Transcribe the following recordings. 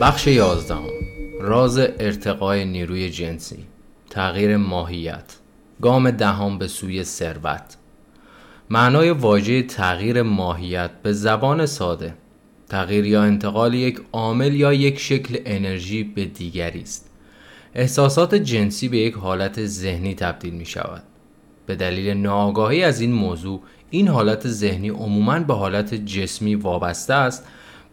بخش یازدهم. راز ارتقای نیروی جنسی. تغییر ماهیت. گام دهم به سوی ثروت. معنای واژه تغییر ماهیت به زبان ساده. تغییر یا انتقال یک عامل یا یک شکل انرژی به دیگری است. احساسات جنسی به یک حالت ذهنی تبدیل می شود. به دلیل ناآگاهی از این موضوع این حالت ذهنی عموما به حالت جسمی وابسته است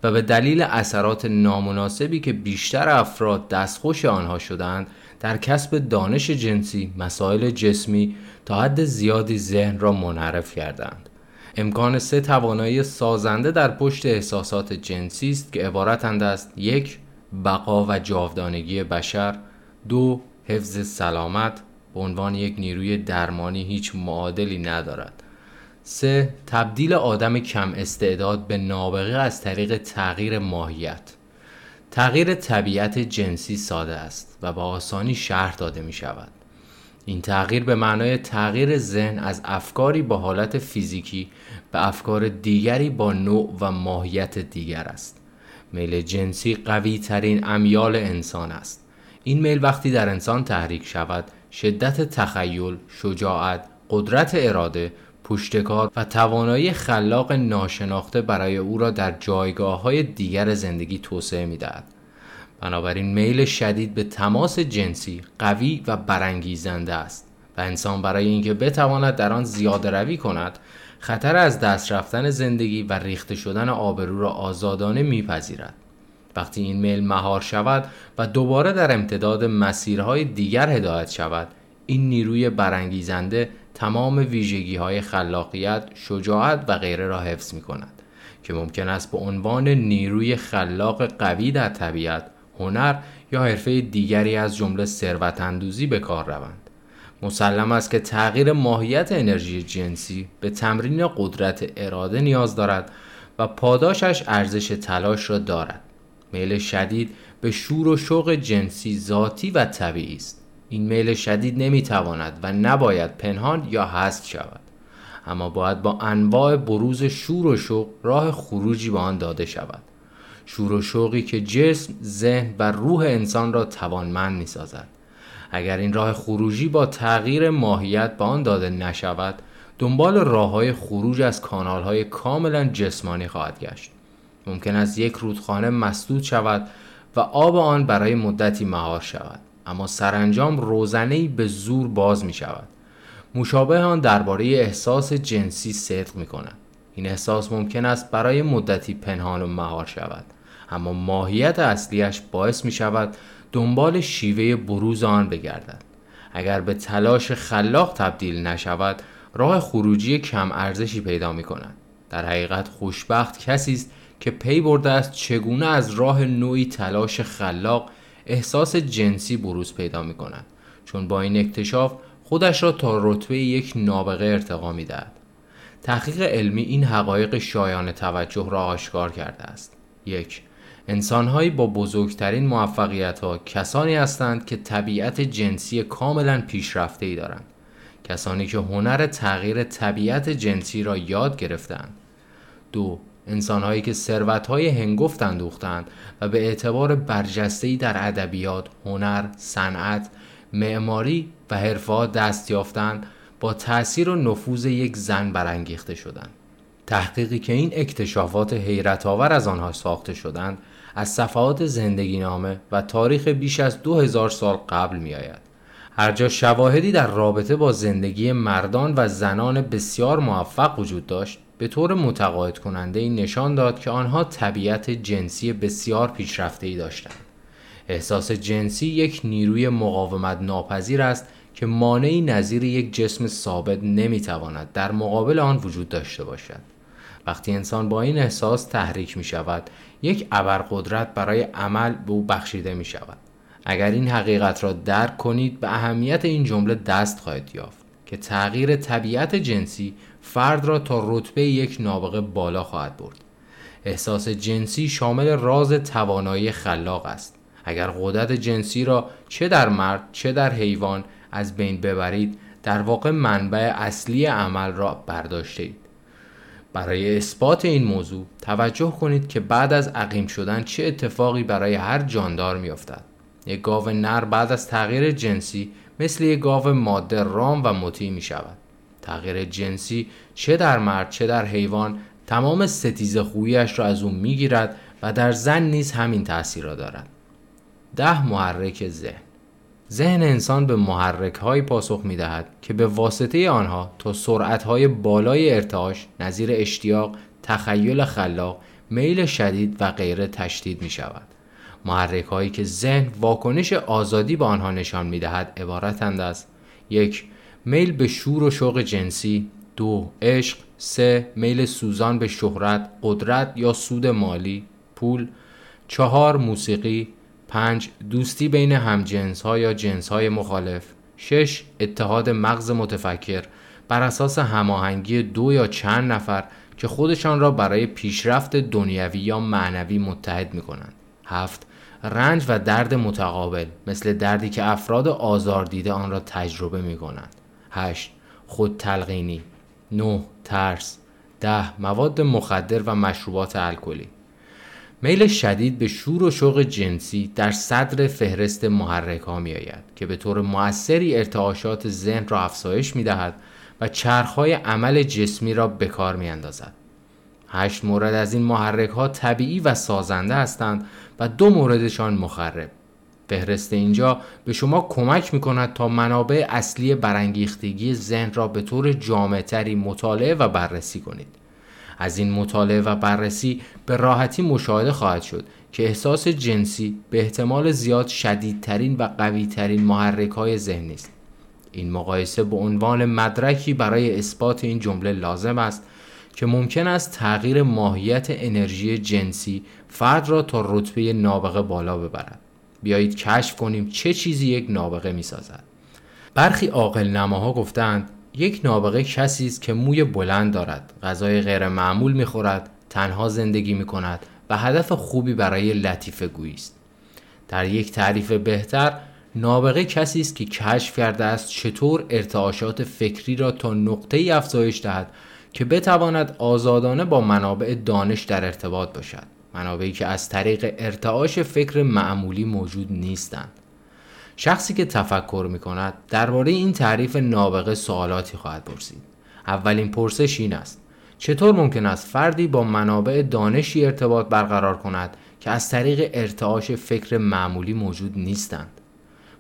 و به دلیل اثرات نامناسبی که بیشتر افراد دستخوش آنها شدند در کسب دانش جنسی مسائل جسمی تا حد زیادی ذهن را منحرف کردند. امکان سه توانایی سازنده در پشت احساسات جنسی است که عبارتند است یک بقا و جاودانگی بشر دو حفظ سلامت به عنوان یک نیروی درمانی هیچ معادلی ندارد. سه تبدیل آدم کم استعداد به نابغه از طریق تغییر ماهیت. تغییر طبیعت جنسی ساده است و با آسانی شرح داده می شود. این تغییر به معنای تغییر ذهن از افکاری با حالت فیزیکی به افکار دیگری با نوع و ماهیت دیگر است. میل جنسی قوی ترین امیال انسان است. این میل وقتی در انسان تحریک شود شدت تخیل، شجاعت، قدرت اراده، پشتکار و توانایی خلاق ناشناخته برای او را در جایگاه های دیگر زندگی توسعه می دهد. بنابراین میل شدید به تماس جنسی قوی و برانگیزنده است و انسان برای اینکه بتواند در آن زیاده روی کند خطر از دست رفتن زندگی و ریخته شدن آبرو را آزادانه میپذیرد وقتی این میل مهار شود و دوباره در امتداد مسیرهای دیگر هدایت شود این نیروی برانگیزنده تمام ویژگی های خلاقیت، شجاعت و غیره را حفظ می کند که ممکن است به عنوان نیروی خلاق قوی در طبیعت، هنر یا حرفه دیگری از جمله ثروت اندوزی به کار روند. مسلم است که تغییر ماهیت انرژی جنسی به تمرین قدرت اراده نیاز دارد و پاداشش ارزش تلاش را دارد. میل شدید به شور و شوق جنسی ذاتی و طبیعی است. این میل شدید نمی‌تواند و نباید پنهان یا حذف شود. اما باید با انواع بروز شور و شوق راه خروجی به آن داده شود. شور و شوقی که جسم، ذهن و روح انسان را توانمند می سازد. اگر این راه خروجی با تغییر ماهیت به آن داده نشود دنبال راه های خروج از کانال های کاملا جسمانی خواهد گشت. ممکن است یک رودخانه مسدود شود و آب آن برای مدتی مهار شود. اما سرانجام روزنه به زور باز می شود مشابه آن درباره احساس جنسی صدق می کند این احساس ممکن است برای مدتی پنهان و مهار شود. اما ماهیت اصلیش باعث می شود دنبال شیوه بروز آن بگردد. اگر به تلاش خلاق تبدیل نشود راه خروجی کم ارزشی پیدا می کند در حقیقت خوشبخت کسی است که پی برده است چگونه از راه نوعی تلاش خلاق احساس جنسی بروز پیدا می کند چون با این اکتشاف خودش را تا رتبه یک نابغه ارتقا می دهد. تحقیق علمی این حقایق شایان توجه را آشکار کرده است. یک انسانهایی با بزرگترین موفقیت ها کسانی هستند که طبیعت جنسی کاملا پیشرفته ای دارند. کسانی که هنر تغییر طبیعت جنسی را یاد گرفتند. دو انسانهایی که ثروتهای هنگفت اندوختند و به اعتبار برجسته‌ای در ادبیات، هنر، صنعت، معماری و حرفه دست یافتند با تأثیر و نفوذ یک زن برانگیخته شدند. تحقیقی که این اکتشافات حیرت آور از آنها ساخته شدند از صفحات زندگی نامه و تاریخ بیش از دو هزار سال قبل می آید. هر جا شواهدی در رابطه با زندگی مردان و زنان بسیار موفق وجود داشت به طور متقاعد کننده این نشان داد که آنها طبیعت جنسی بسیار پیشرفته ای داشتند. احساس جنسی یک نیروی مقاومت ناپذیر است که مانعی نظیر یک جسم ثابت نمی‌تواند در مقابل آن وجود داشته باشد. وقتی انسان با این احساس تحریک می شود یک ابرقدرت برای عمل به او بخشیده می شود. اگر این حقیقت را درک کنید به اهمیت این جمله دست خواهید یافت که تغییر طبیعت جنسی فرد را تا رتبه یک نابغه بالا خواهد برد. احساس جنسی شامل راز توانایی خلاق است. اگر قدرت جنسی را چه در مرد چه در حیوان از بین ببرید در واقع منبع اصلی عمل را برداشته اید. برای اثبات این موضوع توجه کنید که بعد از عقیم شدن چه اتفاقی برای هر جاندار میافتد. یک گاو نر بعد از تغییر جنسی مثل یک گاو ماده رام و مطیع می شود تغییر جنسی چه در مرد چه در حیوان تمام ستیز خویش را از او می‌گیرد و در زن نیز همین تاثیر را دارد ده محرک ذهن ذهن انسان به محرک های پاسخ می دهد که به واسطه آنها تا سرعت های بالای ارتعاش نظیر اشتیاق، تخیل خلاق، میل شدید و غیره تشدید می شود. محرک هایی که ذهن واکنش آزادی به آنها نشان می دهد عبارتند از یک میل به شور و شوق جنسی دو عشق سه میل سوزان به شهرت قدرت یا سود مالی پول چهار موسیقی 5. دوستی بین همجنس ها یا جنس های مخالف 6. اتحاد مغز متفکر بر اساس هماهنگی دو یا چند نفر که خودشان را برای پیشرفت دنیوی یا معنوی متحد می کنند 7. رنج و درد متقابل مثل دردی که افراد آزار دیده آن را تجربه می کنند 8. خود تلقینی 9. ترس 10. مواد مخدر و مشروبات الکلی میل شدید به شور و شوق جنسی در صدر فهرست محرک ها می آید که به طور موثری ارتعاشات ذهن را افزایش می دهد و چرخهای عمل جسمی را به کار می اندازد. هشت مورد از این محرک ها طبیعی و سازنده هستند و دو موردشان مخرب. فهرست اینجا به شما کمک می کند تا منابع اصلی برانگیختگی ذهن را به طور جامعتری مطالعه و بررسی کنید. از این مطالعه و بررسی به راحتی مشاهده خواهد شد که احساس جنسی به احتمال زیاد شدیدترین و قویترین محرک های ذهنی است این مقایسه به عنوان مدرکی برای اثبات این جمله لازم است که ممکن است تغییر ماهیت انرژی جنسی فرد را تا رتبه نابغه بالا ببرد بیایید کشف کنیم چه چیزی یک نابغه می سازد برخی عاقل نماها گفتند یک نابغه کسی است که موی بلند دارد غذای غیر معمول می‌خورد تنها زندگی می کند و هدف خوبی برای لطیفه گویی است. در یک تعریف بهتر نابغه کسی است که کشف کرده است چطور ارتعاشات فکری را تا نقطه ای افزایش دهد که بتواند آزادانه با منابع دانش در ارتباط باشد. منابعی که از طریق ارتعاش فکر معمولی موجود نیستند. شخصی که تفکر می کند درباره این تعریف نابغه سوالاتی خواهد پرسید. اولین پرسش این است. چطور ممکن است فردی با منابع دانشی ارتباط برقرار کند که از طریق ارتعاش فکر معمولی موجود نیستند؟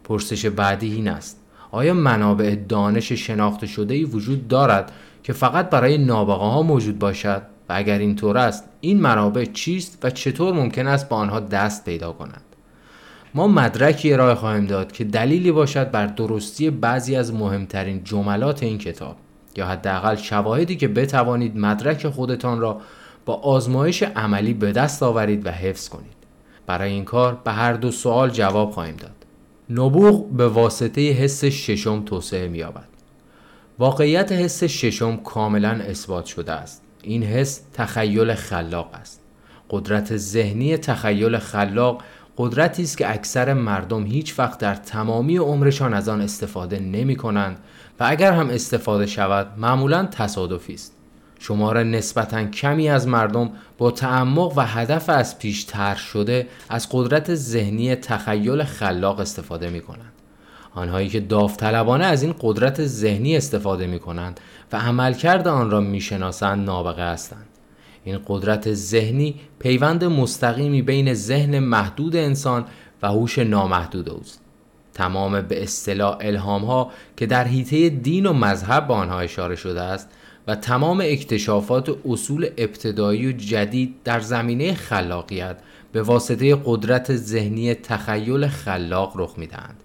پرسش بعدی این است. آیا منابع دانش شناخته شده ای وجود دارد که فقط برای نابغه ها موجود باشد؟ اگر اینطور است این منابع چیست و چطور ممکن است با آنها دست پیدا کنند؟ ما مدرکی ارائه خواهیم داد که دلیلی باشد بر درستی بعضی از مهمترین جملات این کتاب یا حداقل شواهدی که بتوانید مدرک خودتان را با آزمایش عملی به دست آورید و حفظ کنید. برای این کار به هر دو سوال جواب خواهیم داد. نبوغ به واسطه حس ششم توسعه می‌یابد. واقعیت حس ششم کاملا اثبات شده است. این حس تخیل خلاق است قدرت ذهنی تخیل خلاق قدرتی است که اکثر مردم هیچ وقت در تمامی عمرشان از آن استفاده نمی کنند و اگر هم استفاده شود معمولا تصادفی است شمار نسبتا کمی از مردم با تعمق و هدف از پیش تر شده از قدرت ذهنی تخیل خلاق استفاده می کنند. آنهایی که داوطلبانه از این قدرت ذهنی استفاده می کنند و عملکرد آن را می شناسند نابغه هستند. این قدرت ذهنی پیوند مستقیمی بین ذهن محدود انسان و هوش نامحدود اوست تمام به اصطلاح الهام ها که در حیطه دین و مذهب به آنها اشاره شده است و تمام اکتشافات اصول ابتدایی و جدید در زمینه خلاقیت به واسطه قدرت ذهنی تخیل خلاق رخ می‌دهند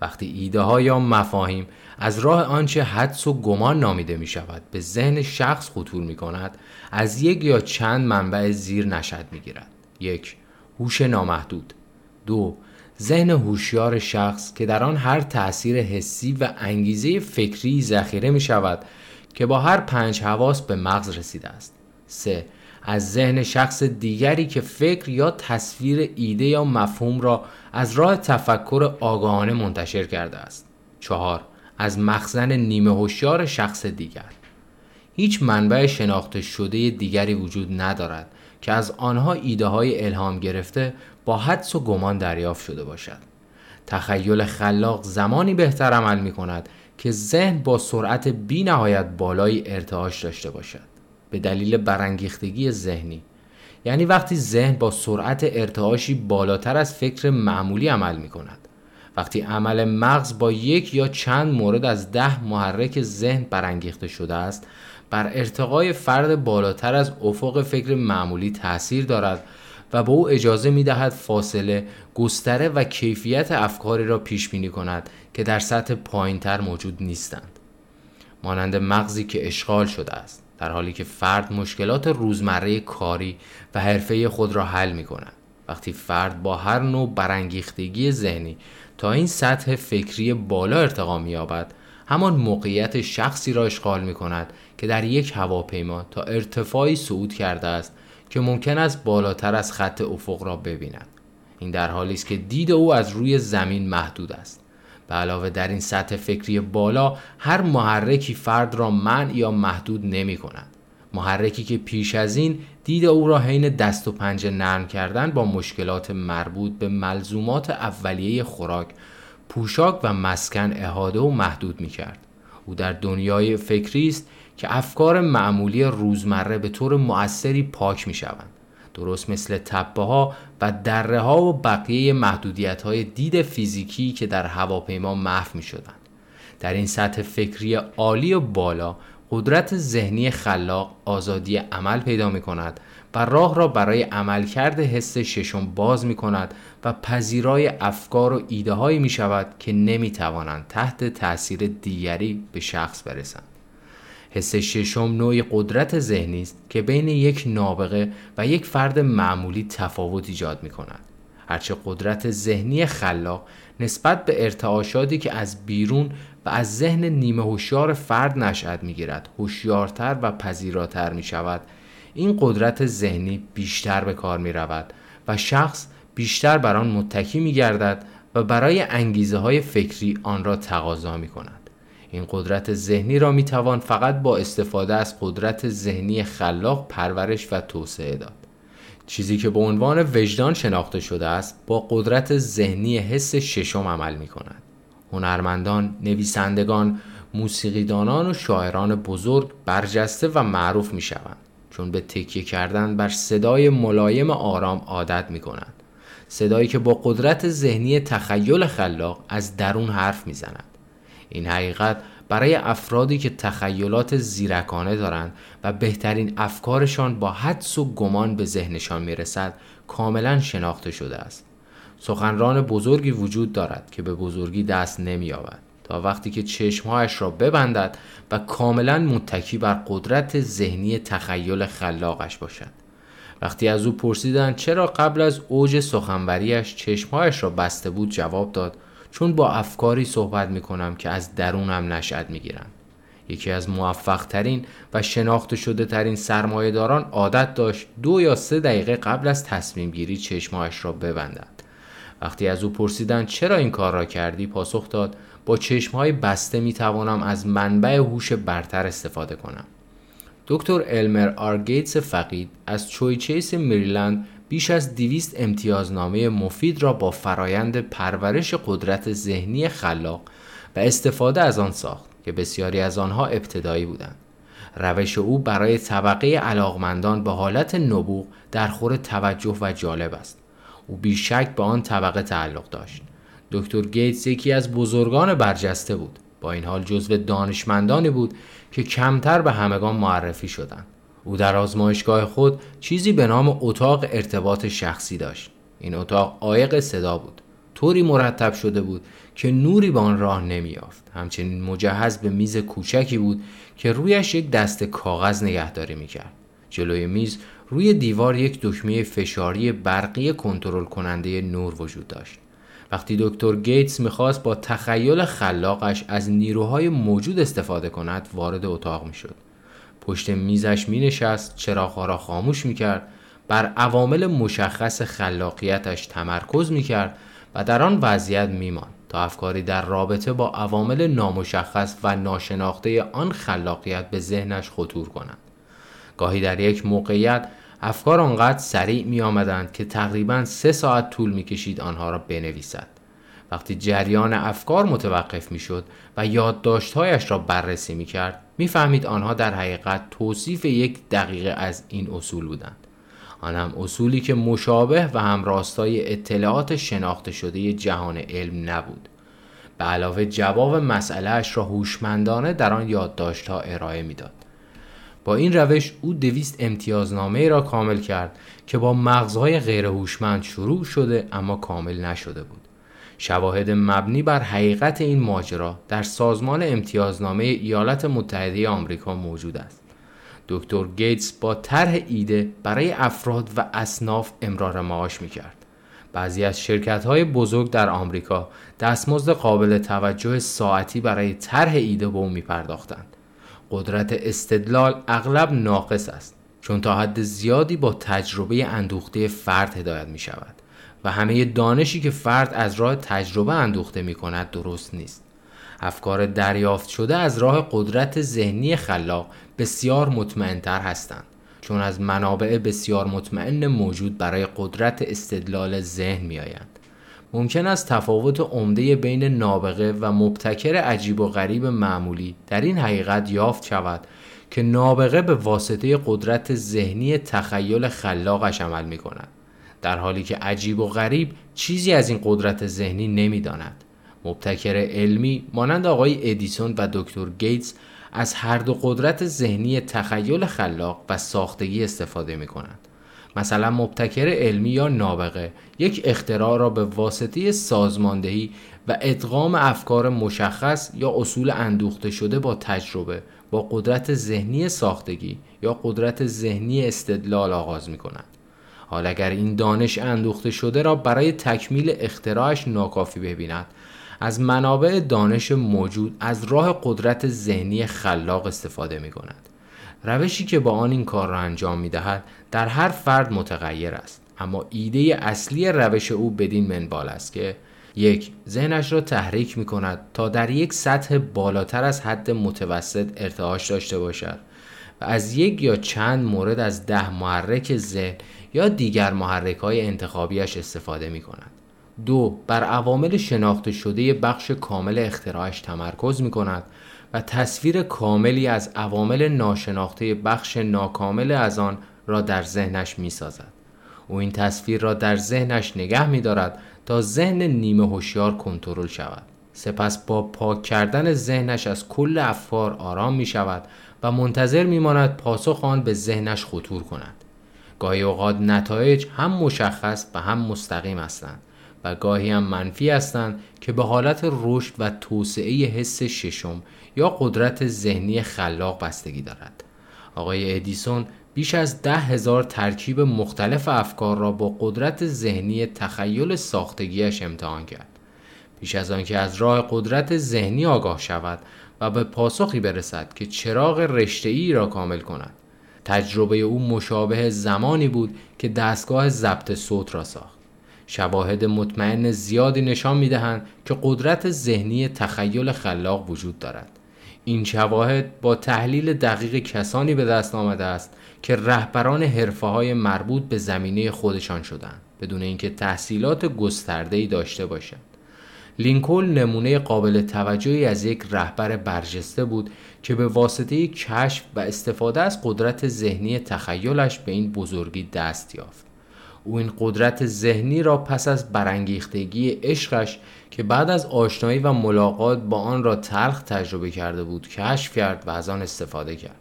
وقتی ایده ها یا مفاهیم از راه آنچه حدس و گمان نامیده می شود به ذهن شخص خطور می کند از یک یا چند منبع زیر نشد می گیرد یک هوش نامحدود. دو ذهن هوشیار شخص که در آن هر تأثیر حسی و انگیزه فکری ذخیره می شود که با هر پنج حواس به مغز رسیده است. سه از ذهن شخص دیگری که فکر یا تصویر ایده یا مفهوم را از راه تفکر آگاهانه منتشر کرده است. چهار از مخزن نیمه هوشیار شخص دیگر. هیچ منبع شناخته شده دیگری وجود ندارد که از آنها ایده های الهام گرفته با حدس و گمان دریافت شده باشد. تخیل خلاق زمانی بهتر عمل می کند که ذهن با سرعت بی نهایت بالای ارتعاش داشته باشد. به دلیل برانگیختگی ذهنی. یعنی وقتی ذهن با سرعت ارتعاشی بالاتر از فکر معمولی عمل می کند وقتی عمل مغز با یک یا چند مورد از ده محرک ذهن برانگیخته شده است بر ارتقای فرد بالاتر از افق فکر معمولی تاثیر دارد و به او اجازه می دهد فاصله گستره و کیفیت افکاری را پیش بینی کند که در سطح پایینتر موجود نیستند. مانند مغزی که اشغال شده است. در حالی که فرد مشکلات روزمره کاری و حرفه خود را حل می کند وقتی فرد با هر نوع برانگیختگی ذهنی تا این سطح فکری بالا ارتقا می یابد همان موقعیت شخصی را اشغال می کند که در یک هواپیما تا ارتفاعی صعود کرده است که ممکن است بالاتر از خط افق را ببیند. این در حالی است که دید او از روی زمین محدود است. به علاوه در این سطح فکری بالا هر محرکی فرد را منع یا محدود نمی کند محرکی که پیش از این دید او را حین دست و پنجه نرم کردن با مشکلات مربوط به ملزومات اولیه خوراک پوشاک و مسکن احاده و محدود می کرد. او در دنیای فکری است که افکار معمولی روزمره به طور مؤثری پاک می شوند. درست مثل تپه ها و دره ها و بقیه محدودیت های دید فیزیکی که در هواپیما محو می شدند. در این سطح فکری عالی و بالا قدرت ذهنی خلاق آزادی عمل پیدا می کند و راه را برای عملکرد حس ششم باز می کند و پذیرای افکار و ایده هایی می شود که نمی توانند تحت تاثیر دیگری به شخص برسند. حس ششم نوعی قدرت ذهنی است که بین یک نابغه و یک فرد معمولی تفاوت ایجاد می کند. هرچه قدرت ذهنی خلاق نسبت به ارتعاشاتی که از بیرون و از ذهن نیمه هوشیار فرد نشأت می‌گیرد هوشیارتر و پذیراتر می شود این قدرت ذهنی بیشتر به کار می رود و شخص بیشتر بر آن متکی می گردد و برای انگیزه های فکری آن را تقاضا می کند. این قدرت ذهنی را می توان فقط با استفاده از قدرت ذهنی خلاق پرورش و توسعه داد. چیزی که به عنوان وجدان شناخته شده است با قدرت ذهنی حس ششم عمل می کند. هنرمندان، نویسندگان، موسیقیدانان و شاعران بزرگ برجسته و معروف می شوند. چون به تکیه کردن بر صدای ملایم آرام عادت می کنند. صدایی که با قدرت ذهنی تخیل خلاق از درون حرف می زند. این حقیقت برای افرادی که تخیلات زیرکانه دارند و بهترین افکارشان با حدس و گمان به ذهنشان می رسد کاملا شناخته شده است. سخنران بزرگی وجود دارد که به بزرگی دست نمی آود. تا وقتی که چشمهایش را ببندد و کاملا متکی بر قدرت ذهنی تخیل خلاقش باشد وقتی از او پرسیدند چرا قبل از اوج سخنوریش چشمهایش را بسته بود جواب داد چون با افکاری صحبت می کنم که از درونم نشأت می گیرند. یکی از موفق ترین و شناخته شده ترین سرمایه داران عادت داشت دو یا سه دقیقه قبل از تصمیم گیری چشمهایش را ببندد. وقتی از او پرسیدند چرا این کار را کردی پاسخ داد با های بسته می توانم از منبع هوش برتر استفاده کنم. دکتر المر آرگیتس فقید از چویچیس مریلند بیش از دیویست امتیازنامه مفید را با فرایند پرورش قدرت ذهنی خلاق و استفاده از آن ساخت که بسیاری از آنها ابتدایی بودند. روش او برای طبقه علاقمندان به حالت نبوغ در خور توجه و جالب است. او بیشک به آن طبقه تعلق داشت. دکتر گیتس یکی از بزرگان برجسته بود با این حال جزو دانشمندانی بود که کمتر به همگان معرفی شدند او در آزمایشگاه خود چیزی به نام اتاق ارتباط شخصی داشت. این اتاق عایق صدا بود. طوری مرتب شده بود که نوری به آن راه نمیافت همچنین مجهز به میز کوچکی بود که رویش یک دست کاغذ نگهداری می‌کرد. جلوی میز روی دیوار یک دکمه فشاری برقی کنترل کننده نور وجود داشت. وقتی دکتر گیتس می‌خواست با تخیل خلاقش از نیروهای موجود استفاده کند وارد اتاق می‌شد. پشت میزش مینشست چراغها را خاموش می‌کرد بر عوامل مشخص خلاقیتش تمرکز می‌کرد و در آن وضعیت میماند تا افکاری در رابطه با عوامل نامشخص و ناشناخته آن خلاقیت به ذهنش خطور کنند. گاهی در یک موقعیت افکار آنقدر سریع می آمدند که تقریبا سه ساعت طول می کشید آنها را بنویسد. وقتی جریان افکار متوقف می شد و یادداشتهایش را بررسی می کرد می فهمید آنها در حقیقت توصیف یک دقیقه از این اصول بودند. آن هم اصولی که مشابه و همراستای اطلاعات شناخته شده جهان علم نبود. به علاوه جواب مسئلهش را هوشمندانه در آن یادداشتها ارائه می‌داد. با این روش او دویست امتیازنامه را کامل کرد که با مغزهای غیر هوشمند شروع شده اما کامل نشده بود. شواهد مبنی بر حقیقت این ماجرا در سازمان امتیازنامه ایالات متحده آمریکا موجود است. دکتر گیتس با طرح ایده برای افراد و اصناف امرار معاش می‌کرد. بعضی از شرکت های بزرگ در آمریکا دستمزد قابل توجه ساعتی برای طرح ایده به او می پرداختند. قدرت استدلال اغلب ناقص است چون تا حد زیادی با تجربه اندوخته فرد هدایت می شود و همه دانشی که فرد از راه تجربه اندوخته می کند درست نیست. افکار دریافت شده از راه قدرت ذهنی خلاق بسیار مطمئنتر هستند چون از منابع بسیار مطمئن موجود برای قدرت استدلال ذهن می آیند. ممکن است تفاوت عمده بین نابغه و مبتکر عجیب و غریب معمولی در این حقیقت یافت شود که نابغه به واسطه قدرت ذهنی تخیل خلاقش عمل می کند در حالی که عجیب و غریب چیزی از این قدرت ذهنی نمی داند. مبتکر علمی مانند آقای ادیسون و دکتر گیتس از هر دو قدرت ذهنی تخیل خلاق و ساختگی استفاده می کنند. مثلا مبتکر علمی یا نابغه یک اختراع را به واسطه سازماندهی و ادغام افکار مشخص یا اصول اندوخته شده با تجربه با قدرت ذهنی ساختگی یا قدرت ذهنی استدلال آغاز می کند. حال اگر این دانش اندوخته شده را برای تکمیل اختراعش ناکافی ببیند. از منابع دانش موجود از راه قدرت ذهنی خلاق استفاده می کند. روشی که با آن این کار را انجام می دهد در هر فرد متغیر است. اما ایده اصلی روش او بدین منبال است که یک ذهنش را تحریک می کند تا در یک سطح بالاتر از حد متوسط ارتعاش داشته باشد. و از یک یا چند مورد از ده محرک ذهن یا دیگر محرک های انتخابیش استفاده می کند. دو بر عوامل شناخته شده بخش کامل اختراعش تمرکز می کند و تصویر کاملی از عوامل ناشناخته بخش ناکامل از آن را در ذهنش می سازد. او این تصویر را در ذهنش نگه می دارد تا ذهن نیمه هوشیار کنترل شود. سپس با پاک کردن ذهنش از کل افکار آرام می شود و منتظر می ماند پاسخ آن به ذهنش خطور کند. گاهی اوقات نتایج هم مشخص و هم مستقیم هستند و گاهی هم منفی هستند که به حالت رشد و توسعه حس ششم یا قدرت ذهنی خلاق بستگی دارد. آقای ادیسون بیش از ده هزار ترکیب مختلف افکار را با قدرت ذهنی تخیل ساختگیش امتحان کرد. پیش از آنکه از راه قدرت ذهنی آگاه شود و به پاسخی برسد که چراغ رشته را کامل کند. تجربه او مشابه زمانی بود که دستگاه ضبط صوت را ساخت. شواهد مطمئن زیادی نشان می دهند که قدرت ذهنی تخیل خلاق وجود دارد. این شواهد با تحلیل دقیق کسانی به دست آمده است که رهبران حرفه های مربوط به زمینه خودشان شدند بدون اینکه تحصیلات گسترده‌ای داشته باشند. لینکل نمونه قابل توجهی از یک رهبر برجسته بود که به واسطه کشف و استفاده از قدرت ذهنی تخیلش به این بزرگی دست یافت. او این قدرت ذهنی را پس از برانگیختگی عشقش که بعد از آشنایی و ملاقات با آن را تلخ تجربه کرده بود کشف کرد و از آن استفاده کرد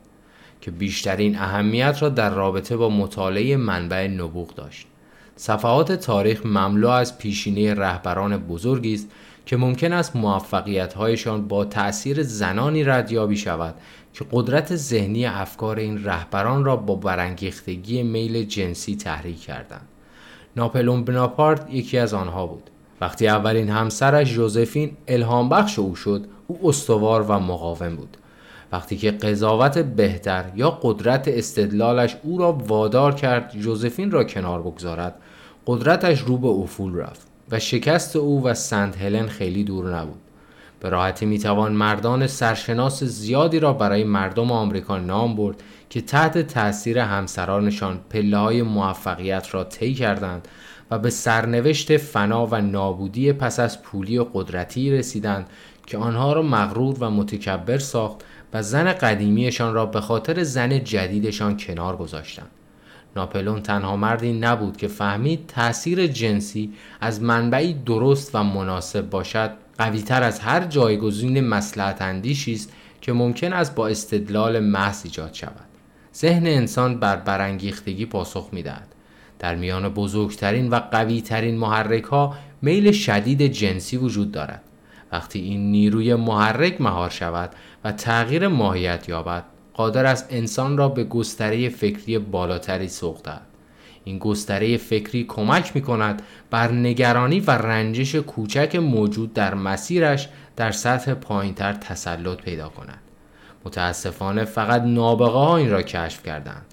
که بیشترین اهمیت را در رابطه با مطالعه منبع نبوغ داشت صفحات تاریخ مملو از پیشینه رهبران بزرگی است که ممکن است موفقیت‌هایشان با تأثیر زنانی ردیابی شود که قدرت ذهنی افکار این رهبران را با برانگیختگی میل جنسی تحریک کردند. ناپلون بناپارت یکی از آنها بود. وقتی اولین همسرش جوزفین الهام بخش او شد او استوار و مقاوم بود وقتی که قضاوت بهتر یا قدرت استدلالش او را وادار کرد جوزفین را کنار بگذارد قدرتش رو به افول رفت و شکست او و سنت هلن خیلی دور نبود به راحتی می‌توان مردان سرشناس زیادی را برای مردم آمریکا نام برد که تحت تأثیر همسرانشان پله های موفقیت را طی کردند و به سرنوشت فنا و نابودی پس از پولی و قدرتی رسیدند که آنها را مغرور و متکبر ساخت و زن قدیمیشان را به خاطر زن جدیدشان کنار گذاشتند. ناپلون تنها مردی نبود که فهمید تأثیر جنسی از منبعی درست و مناسب باشد. قویتر از هر جایگزین مسلحت اندیشی است که ممکن است با استدلال محض ایجاد شود. ذهن انسان بر برانگیختگی پاسخ می‌دهد. در میان بزرگترین و قویترین محرک ها میل شدید جنسی وجود دارد. وقتی این نیروی محرک مهار شود و تغییر ماهیت یابد قادر است انسان را به گستره فکری بالاتری سوق دهد. این گستره فکری کمک می کند بر نگرانی و رنجش کوچک موجود در مسیرش در سطح پایینتر تسلط پیدا کند. متاسفانه فقط نابغه ها این را کشف کردند.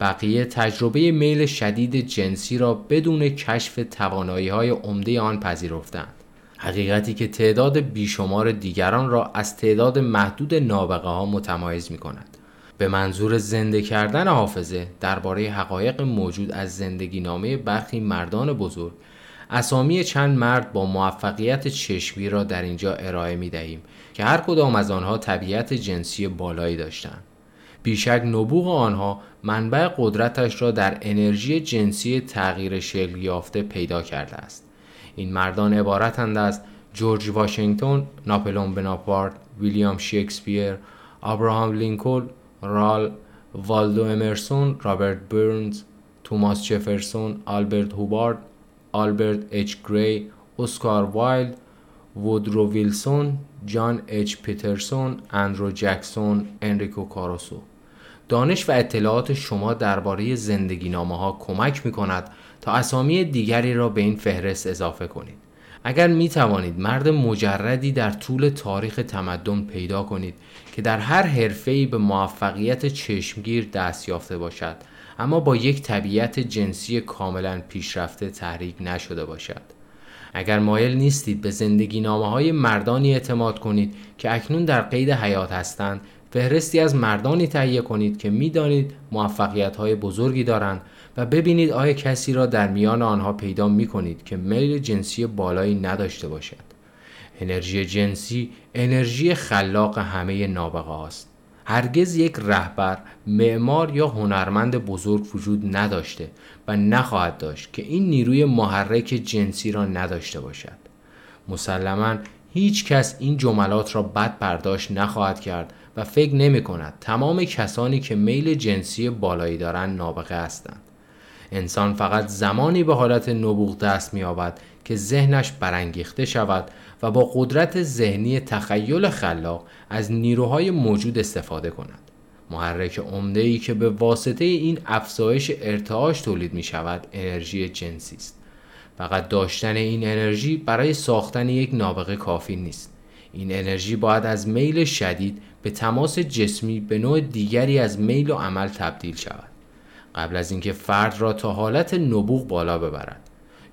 بقیه تجربه میل شدید جنسی را بدون کشف توانایی های عمده آن پذیرفتند. حقیقتی که تعداد بیشمار دیگران را از تعداد محدود نابغه ها متمایز می کند به منظور زنده کردن حافظه درباره حقایق موجود از زندگی نامه برخی مردان بزرگ اسامی چند مرد با موفقیت چشمی را در اینجا ارائه می دهیم که هر کدام از آنها طبیعت جنسی بالایی داشتند. بیشک نبوغ آنها منبع قدرتش را در انرژی جنسی تغییر شکل یافته پیدا کرده است. این مردان عبارتند از جورج واشنگتن، ناپلون بناپارت، ویلیام شکسپیر، آبراهام لینکلن، رالف والدو امرسون رابرت برنز توماس جفرسون آلبرت هوبارد آلبرت اچ گری اسکار وایلد وودرو ویلسون جان اچ پیترسون اندرو جکسون انریکو کاروسو. دانش و اطلاعات شما درباره زندگی نامه ها کمک می کند تا اسامی دیگری را به این فهرست اضافه کنید. اگر می توانید مرد مجردی در طول تاریخ تمدن پیدا کنید که در هر حرفه‌ای به موفقیت چشمگیر دست یافته باشد اما با یک طبیعت جنسی کاملا پیشرفته تحریک نشده باشد اگر مایل نیستید به زندگی نامه های مردانی اعتماد کنید که اکنون در قید حیات هستند فهرستی از مردانی تهیه کنید که می‌دانید موفقیت های بزرگی دارند و ببینید آیا کسی را در میان آنها پیدا می کنید که میل جنسی بالایی نداشته باشد. انرژی جنسی انرژی خلاق همه نابغه است. هرگز یک رهبر، معمار یا هنرمند بزرگ وجود نداشته و نخواهد داشت که این نیروی محرک جنسی را نداشته باشد. مسلما هیچ کس این جملات را بد برداشت نخواهد کرد و فکر نمی کند تمام کسانی که میل جنسی بالایی دارند نابغه هستند. انسان فقط زمانی به حالت نبوغ دست می‌یابد که ذهنش برانگیخته شود و با قدرت ذهنی تخیل خلاق از نیروهای موجود استفاده کند. محرک عمده ای که به واسطه این افزایش ارتعاش تولید می شود انرژی جنسی است. فقط داشتن این انرژی برای ساختن یک نابغه کافی نیست. این انرژی باید از میل شدید به تماس جسمی به نوع دیگری از میل و عمل تبدیل شود. قبل از اینکه فرد را تا حالت نبوغ بالا ببرد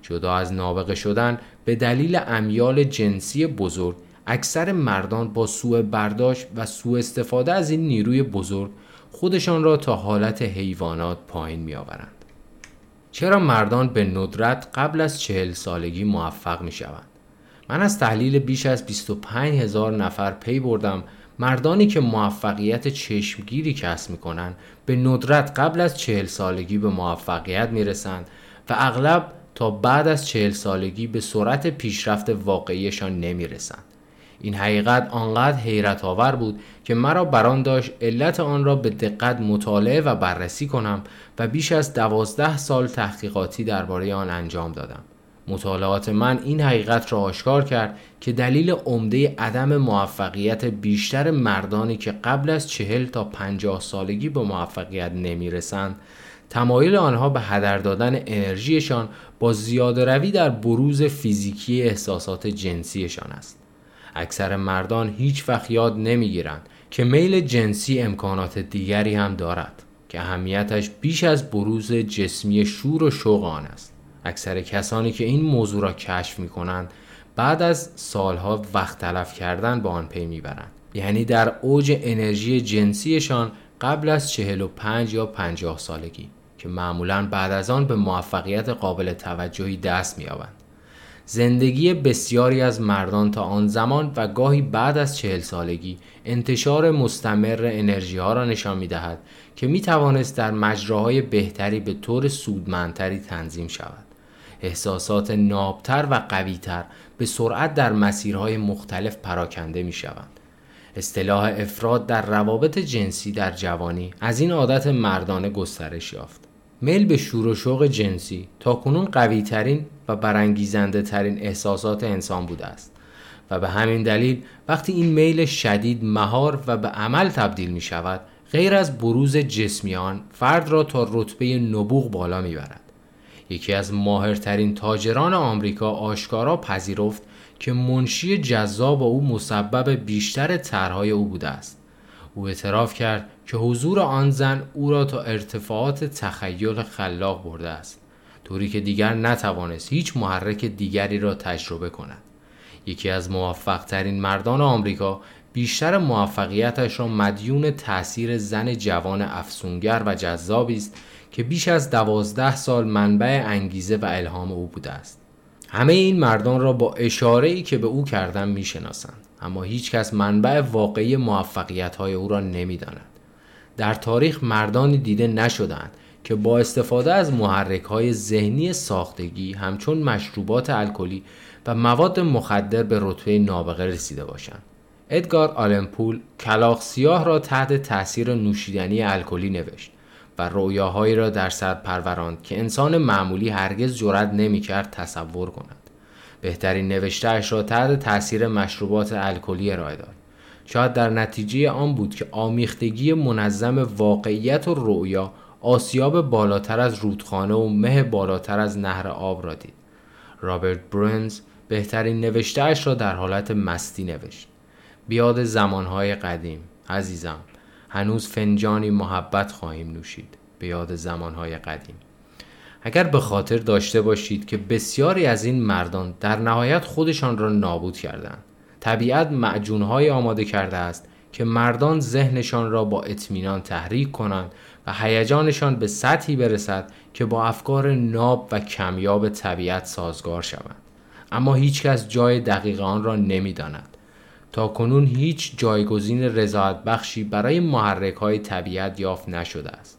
جدا از نابغه شدن به دلیل امیال جنسی بزرگ اکثر مردان با سوء برداشت و سوء استفاده از این نیروی بزرگ خودشان را تا حالت حیوانات پایین می آورند. چرا مردان به ندرت قبل از چهل سالگی موفق می شوند؟ من از تحلیل بیش از 25 هزار نفر پی بردم مردانی که موفقیت چشمگیری کسب می‌کنند به ندرت قبل از چهل سالگی به موفقیت می‌رسند و اغلب تا بعد از چهل سالگی به سرعت پیشرفت واقعیشان نمی‌رسند. این حقیقت آنقدر حیرت آور بود که مرا بران داشت علت آن را به دقت مطالعه و بررسی کنم و بیش از دوازده سال تحقیقاتی درباره آن انجام دادم. مطالعات من این حقیقت را آشکار کرد که دلیل عمده عدم موفقیت بیشتر مردانی که قبل از چهل تا پنجاه سالگی به موفقیت نمی‌رسند تمایل آنها به هدر دادن انرژیشان با زیاده روی در بروز فیزیکی احساسات جنسیشان است. اکثر مردان هیچ وقت یاد نمی‌گیرند که میل جنسی امکانات دیگری هم دارد که اهمیتش بیش از بروز جسمی شور و شوق آن است. اکثر کسانی که این موضوع را کشف می کنند بعد از سالها وقت تلف کردن با آن پی می‌برند یعنی در اوج انرژی جنسیشان قبل از 45 یا 50 سالگی که معمولا بعد از آن به موفقیت قابل توجهی دست مییابند زندگی بسیاری از مردان تا آن زمان و گاهی بعد از چهل سالگی انتشار مستمر انرژی ها را نشان می دهد که می توانست در مجراهای بهتری به طور سودمندتری تنظیم شود. احساسات نابتر و قویتر به سرعت در مسیرهای مختلف پراکنده می شوند. اصطلاح افراد در روابط جنسی در جوانی از این عادت مردانه گسترش یافت. میل به شور و شوق جنسی تا کنون قوی ترین و برانگیزنده ترین احساسات انسان بوده است و به همین دلیل وقتی این میل شدید مهار و به عمل تبدیل می شود غیر از بروز جسمیان فرد را تا رتبه نبوغ بالا می برد. یکی از ماهرترین تاجران آمریکا آشکارا پذیرفت که منشی جذاب او مسبب بیشتر طرحهای او بوده است. او اعتراف کرد که حضور آن زن او را تا ارتفاعات تخیل خلاق برده است طوری که دیگر نتوانست هیچ محرک دیگری را تجربه کند. یکی از موفق ترین مردان آمریکا بیشتر موفقیتش را مدیون تاثیر زن جوان افسونگر و جذابی است که بیش از دوازده سال منبع انگیزه و الهام او بوده است. همه این مردان را با اشاره ای که به او کردن می‌شناسند اما هیچ کس منبع واقعی موفقیت های او را نمی‌داند. در تاریخ مردانی دیده نشدند که با استفاده از محرک های ذهنی ساختگی همچون مشروبات الکلی و مواد مخدر به رتبه نابغه رسیده باشند. ادگار آلنپول کلاق سیاه را تحت تاثیر نوشیدنی الکلی نوشت. و رویاهایی را در سر پروراند که انسان معمولی هرگز جرأت نمی‌کرد تصور کند. بهترین نوشتهاش را تحت تاثیر مشروبات الکلی ارائه داد. شاید در نتیجه آن بود که آمیختگی منظم واقعیت و رویا آسیاب بالاتر از رودخانه و مه بالاتر از نهر آب را دید. رابرت برنز بهترین نوشتهاش را در حالت مستی نوشت. بیاد زمانهای قدیم عزیزم. هنوز فنجانی محبت خواهیم نوشید به یاد زمانهای قدیم. اگر به خاطر داشته باشید که بسیاری از این مردان در نهایت خودشان را نابود کردند طبیعت معجونهای آماده کرده است که مردان ذهنشان را با اطمینان تحریک کنند و هیجانشان به سطحی برسد که با افکار ناب و کمیاب طبیعت سازگار شوند. اما هیچکس جای دقیق آن را نمی‌داند. تا کنون هیچ جایگزین رضایت بخشی برای محرک های طبیعت یافت نشده است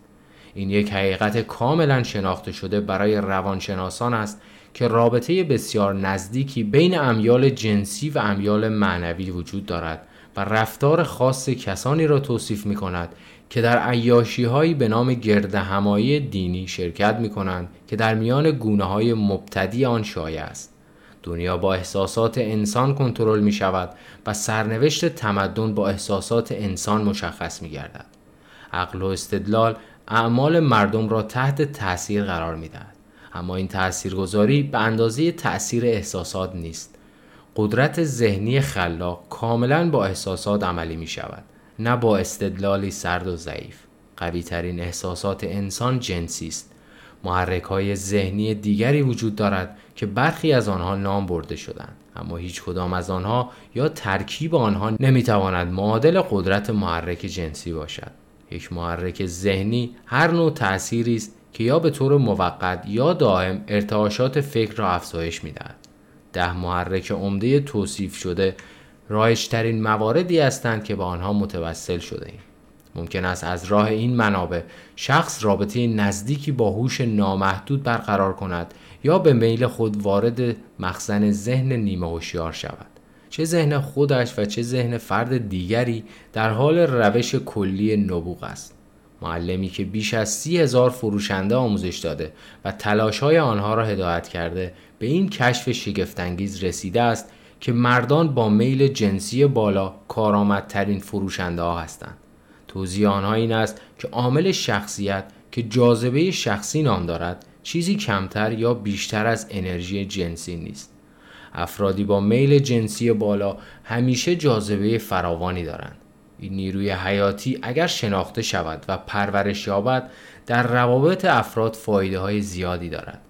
این یک حقیقت کاملا شناخته شده برای روانشناسان است که رابطه بسیار نزدیکی بین امیال جنسی و امیال معنوی وجود دارد و رفتار خاص کسانی را توصیف می کند که در عیاشی هایی به نام گرد همایی دینی شرکت می کنند که در میان گونه های مبتدی آن شایع است. دنیا با احساسات انسان کنترل می شود و سرنوشت تمدن با احساسات انسان مشخص می گردد. عقل و استدلال اعمال مردم را تحت تاثیر قرار می دهد. اما این تاثیرگذاری به اندازه تاثیر احساسات نیست. قدرت ذهنی خلاق کاملا با احساسات عملی می شود نه با استدلالی سرد و ضعیف. قوی ترین احساسات انسان جنسی است. محرک های ذهنی دیگری وجود دارد که برخی از آنها نام برده شدند. اما هیچ کدام از آنها یا ترکیب آنها نمی‌تواند معادل قدرت محرک جنسی باشد. یک محرک ذهنی هر نوع تأثیری است که یا به طور موقت یا دائم ارتعاشات فکر را افزایش می‌دهد. ده محرک عمده توصیف شده رایجترین مواردی هستند که به آنها متوسل شده ایم. ممکن است از راه این منابع شخص رابطه نزدیکی با هوش نامحدود برقرار کند یا به میل خود وارد مخزن ذهن نیمه هوشیار شود. چه ذهن خودش و چه ذهن فرد دیگری در حال روش کلی نبوغ است. معلمی که بیش از سی هزار فروشنده آموزش داده و تلاش های آنها را هدایت کرده به این کشف شگفتانگیز رسیده است که مردان با میل جنسی بالا کارآمدترین فروشنده ها هستند. توضیح آنها این است که عامل شخصیت که جاذبه شخصی نام دارد چیزی کمتر یا بیشتر از انرژی جنسی نیست. افرادی با میل جنسی بالا همیشه جاذبه فراوانی دارند. این نیروی حیاتی اگر شناخته شود و پرورش یابد در روابط افراد فایده های زیادی دارد.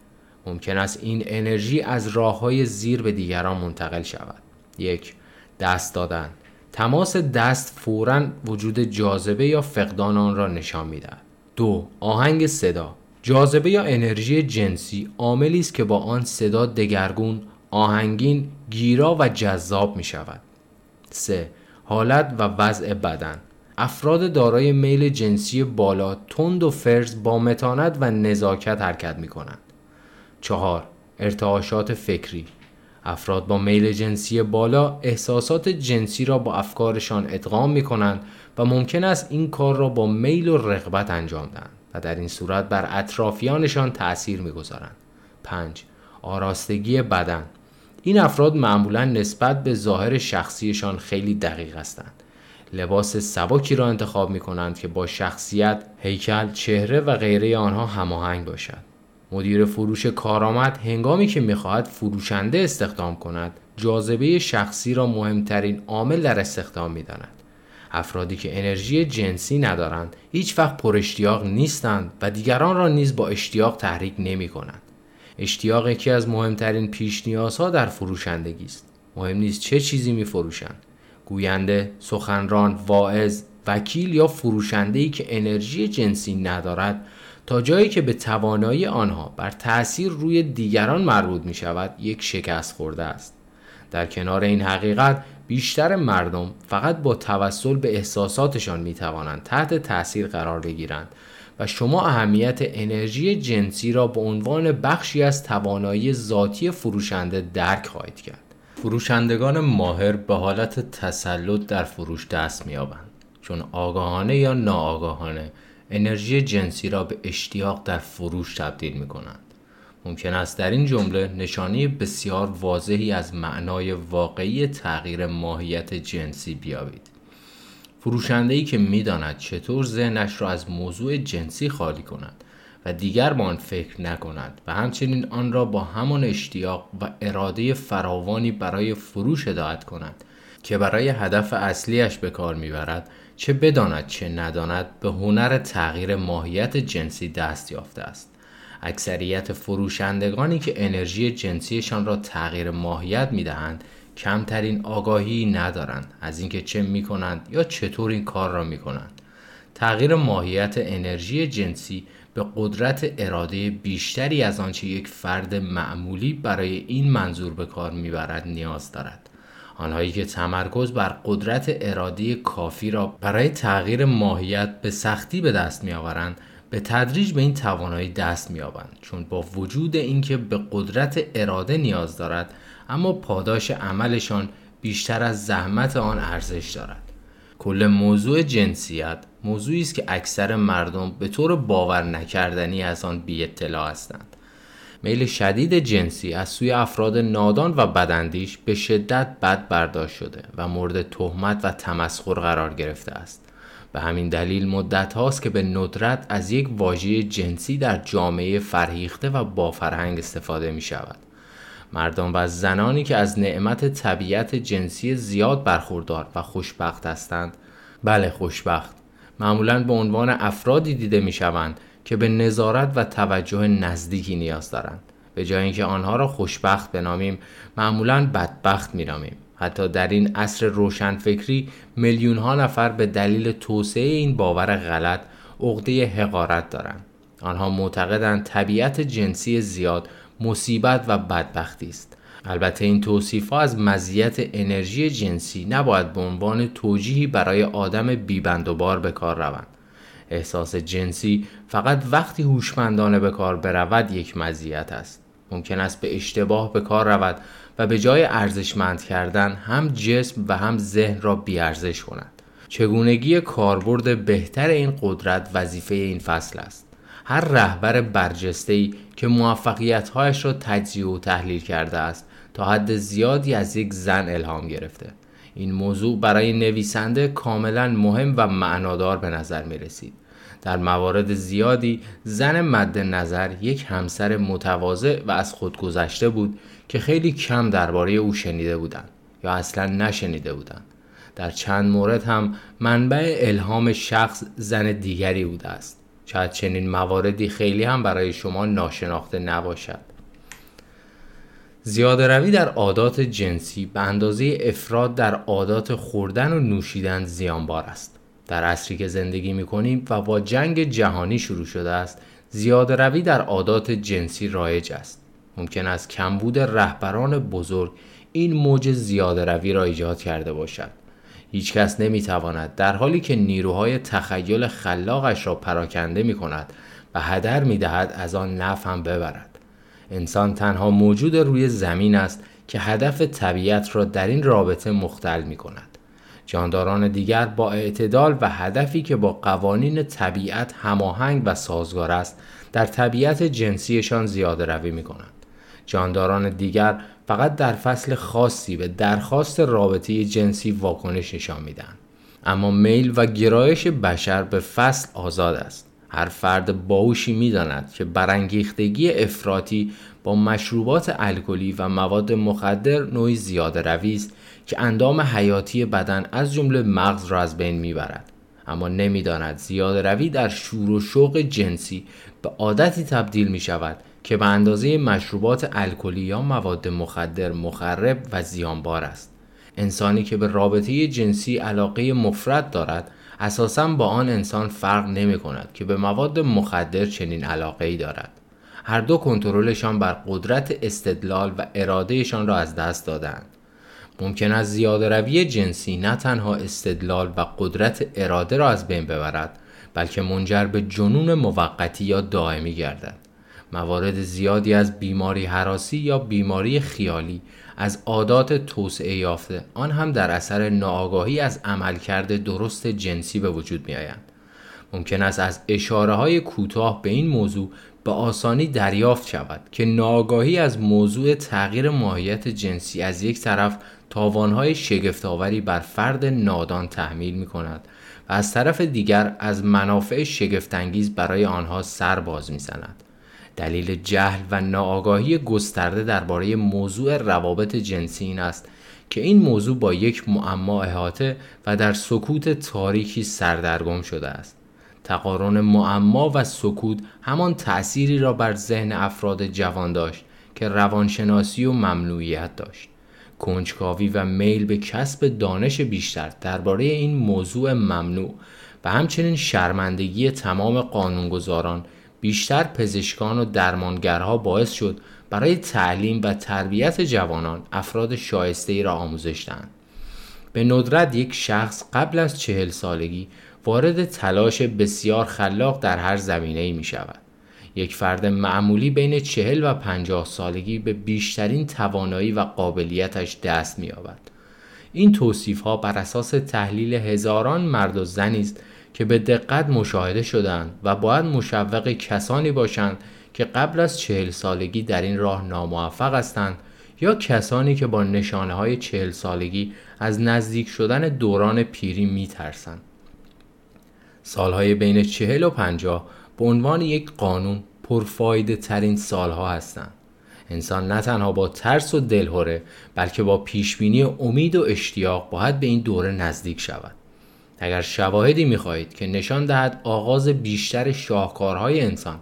ممکن است این انرژی از راه های زیر به دیگران منتقل شود. یک دست دادن. تماس دست فورا وجود جاذبه یا فقدان آن را نشان می‌دهد. دو آهنگ صدا. جاذبه یا انرژی جنسی عاملی است که با آن صدا دگرگون آهنگین گیرا و جذاب می شود 3. حالت و وضع بدن افراد دارای میل جنسی بالا تند و فرز با متانت و نزاکت حرکت می کنند 4. ارتعاشات فکری افراد با میل جنسی بالا احساسات جنسی را با افکارشان ادغام می کنند و ممکن است این کار را با میل و رغبت انجام دهند و در این صورت بر اطرافیانشان تأثیر می‌گذارند. 5. آراستگی بدن این افراد معمولا نسبت به ظاهر شخصیشان خیلی دقیق هستند. لباس سبکی را انتخاب می کنند که با شخصیت، هیکل، چهره و غیره آنها هماهنگ باشد. مدیر فروش کارآمد هنگامی که می‌خواهد فروشنده استخدام کند جاذبه شخصی را مهمترین عامل در استخدام می‌داند افرادی که انرژی جنسی ندارند هیچ وقت پر اشتیاق نیستند و دیگران را نیز با اشتیاق تحریک نمی کنند. اشتیاق یکی از مهمترین پیش نیازها در فروشندگی است. مهم نیست چه چیزی می فروشند. گوینده، سخنران، واعظ، وکیل یا فروشنده ای که انرژی جنسی ندارد تا جایی که به توانایی آنها بر تأثیر روی دیگران مربوط می شود یک شکست خورده است. در کنار این حقیقت بیشتر مردم فقط با توسل به احساساتشان می توانند تحت تأثیر قرار بگیرند و شما اهمیت انرژی جنسی را به عنوان بخشی از توانایی ذاتی فروشنده درک خواهید کرد. فروشندگان ماهر به حالت تسلط در فروش دست می‌یابند چون آگاهانه یا ناآگاهانه انرژی جنسی را به اشتیاق در فروش تبدیل می کنند. ممکن است در این جمله نشانی بسیار واضحی از معنای واقعی تغییر ماهیت جنسی بیابید. فروشنده ای که می‌داند چطور ذهنش را از موضوع جنسی خالی کند و دیگر با آن فکر نکند و همچنین آن را با همان اشتیاق و اراده فراوانی برای فروش هدایت کند که برای هدف اصلیش به کار می‌برد چه بداند چه نداند به هنر تغییر ماهیت جنسی دست یافته است اکثریت فروشندگانی که انرژی جنسیشان را تغییر ماهیت می‌دهند کمترین آگاهی ندارند از اینکه چه می کنند یا چطور این کار را می کنند. تغییر ماهیت انرژی جنسی به قدرت اراده بیشتری از آنچه یک فرد معمولی برای این منظور به کار می‌برد نیاز دارد. آنهایی که تمرکز بر قدرت اراده کافی را برای تغییر ماهیت به سختی به دست میآورند به تدریج به این توانایی دست مییابند چون با وجود اینکه به قدرت اراده نیاز دارد اما پاداش عملشان بیشتر از زحمت آن ارزش دارد. کل موضوع جنسیت موضوعی است که اکثر مردم به طور باور نکردنی از آن بی اطلاع هستند. میل شدید جنسی از سوی افراد نادان و بدندیش به شدت بد برداشت شده و مورد تهمت و تمسخر قرار گرفته است. به همین دلیل مدت هاست که به ندرت از یک واژه جنسی در جامعه فرهیخته و با فرهنگ استفاده می شود. مردم و زنانی که از نعمت طبیعت جنسی زیاد برخوردار و خوشبخت هستند. بله خوشبخت. معمولا به عنوان افرادی دیده می شوند که به نظارت و توجه نزدیکی نیاز دارند. به جای اینکه آنها را خوشبخت بنامیم معمولا بدبخت نامیم. حتی در این عصر روشنفکری میلیون ها نفر به دلیل توسعه این باور غلط عقده حقارت دارند. آنها معتقدند طبیعت جنسی زیاد مصیبت و بدبختی است. البته این توصیف ها از مزیت انرژی جنسی نباید به عنوان توجیهی برای آدم بیبند و بار به کار روند. احساس جنسی فقط وقتی هوشمندانه به کار برود یک مزیت است. ممکن است به اشتباه به کار رود و به جای ارزشمند کردن هم جسم و هم ذهن را بیارزش کند. چگونگی کاربرد بهتر این قدرت وظیفه این فصل است. هر رهبر برجسته که موفقیتهایش را تجزیه و تحلیل کرده است تا حد زیادی از یک زن الهام گرفته. این موضوع برای نویسنده کاملا مهم و معنادار به نظر می رسید در موارد زیادی زن مد نظر یک همسر متواضع و از خود گذشته بود که خیلی کم درباره او شنیده بودند یا اصلا نشنیده بودند در چند مورد هم منبع الهام شخص زن دیگری بوده است شاید چنین مواردی خیلی هم برای شما ناشناخته نباشد زیاده روی در عادات جنسی به اندازه افراد در عادات خوردن و نوشیدن زیانبار است. در عصری که زندگی می کنیم و با جنگ جهانی شروع شده است زیاده روی در عادات جنسی رایج است. ممکن است کمبود رهبران بزرگ این موج زیاده روی را ایجاد کرده باشد. هیچ کس نمی تواند در حالی که نیروهای تخیل خلاقش را پراکنده می کند و هدر می دهد از آن نف هم ببرد. انسان تنها موجود روی زمین است که هدف طبیعت را در این رابطه مختل می کند. جانداران دیگر با اعتدال و هدفی که با قوانین طبیعت هماهنگ و سازگار است در طبیعت جنسیشان زیاده روی می کنند. جانداران دیگر فقط در فصل خاصی به درخواست رابطه جنسی واکنش نشان میدن اما میل و گرایش بشر به فصل آزاد است. هر فرد باوشی می‌داند که برانگیختگی افراطی با مشروبات الکلی و مواد مخدر نوعی زیاده روی است که اندام حیاتی بدن از جمله مغز را از بین می‌برد. اما نمی‌داند زیاده روی در شور و شوق جنسی به عادتی تبدیل می شود که به اندازه مشروبات الکلی یا مواد مخدر مخرب و زیانبار است. انسانی که به رابطه جنسی علاقه مفرد دارد اساسا با آن انسان فرق نمی کند که به مواد مخدر چنین علاقه ای دارد. هر دو کنترلشان بر قدرت استدلال و ارادهشان را از دست دادند ممکن است زیاده روی جنسی نه تنها استدلال و قدرت اراده را از بین ببرد بلکه منجر به جنون موقتی یا دائمی گردد. موارد زیادی از بیماری حراسی یا بیماری خیالی از عادات توسعه یافته آن هم در اثر ناآگاهی از عملکرد درست جنسی به وجود می آیند. ممکن است از اشاره های کوتاه به این موضوع به آسانی دریافت شود که ناآگاهی از موضوع تغییر ماهیت جنسی از یک طرف تاوانهای شگفتآوری بر فرد نادان تحمیل می کند و از طرف دیگر از منافع شگفتانگیز برای آنها سر باز می زند. دلیل جهل و ناآگاهی گسترده درباره موضوع روابط جنسی این است که این موضوع با یک معما احاطه و در سکوت تاریکی سردرگم شده است. تقارن معما و سکوت همان تأثیری را بر ذهن افراد جوان داشت که روانشناسی و ممنوعیت داشت. کنجکاوی و میل به کسب دانش بیشتر درباره این موضوع ممنوع و همچنین شرمندگی تمام قانونگذاران بیشتر پزشکان و درمانگرها باعث شد برای تعلیم و تربیت جوانان افراد شایسته ای را آموزش دهند. به ندرت یک شخص قبل از چهل سالگی وارد تلاش بسیار خلاق در هر زمینه ای می شود. یک فرد معمولی بین چهل و پنجاه سالگی به بیشترین توانایی و قابلیتش دست می آود. این توصیف ها بر اساس تحلیل هزاران مرد و زنی است که به دقت مشاهده شدند و باید مشوق کسانی باشند که قبل از چهل سالگی در این راه ناموفق هستند یا کسانی که با نشانه های چهل سالگی از نزدیک شدن دوران پیری می ترسند. سالهای بین چهل و پنجاه به عنوان یک قانون پرفایده ترین سالها هستند. انسان نه تنها با ترس و دلهوره بلکه با پیشبینی امید و اشتیاق باید به این دوره نزدیک شود. اگر شواهدی می‌خواهید که نشان دهد آغاز بیشتر شاهکارهای انسان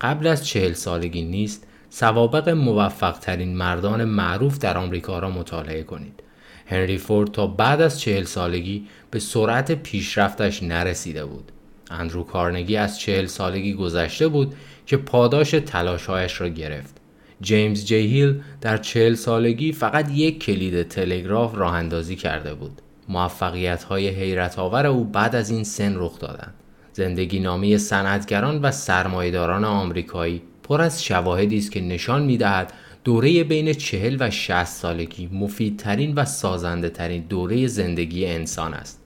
قبل از چهل سالگی نیست سوابق موفق ترین مردان معروف در آمریکا را مطالعه کنید. هنری فورد تا بعد از چهل سالگی به سرعت پیشرفتش نرسیده بود. اندرو کارنگی از چهل سالگی گذشته بود که پاداش تلاشهایش را گرفت. جیمز جی هیل در چهل سالگی فقط یک کلید تلگراف راه اندازی کرده بود. موفقیت های حیرت آور او بعد از این سن رخ دادند. زندگی نامی صنعتگران و سرمایهداران آمریکایی پر از شواهدی است که نشان می‌دهد دوره بین چهل و 60 سالگی مفیدترین و سازنده ترین دوره زندگی انسان است.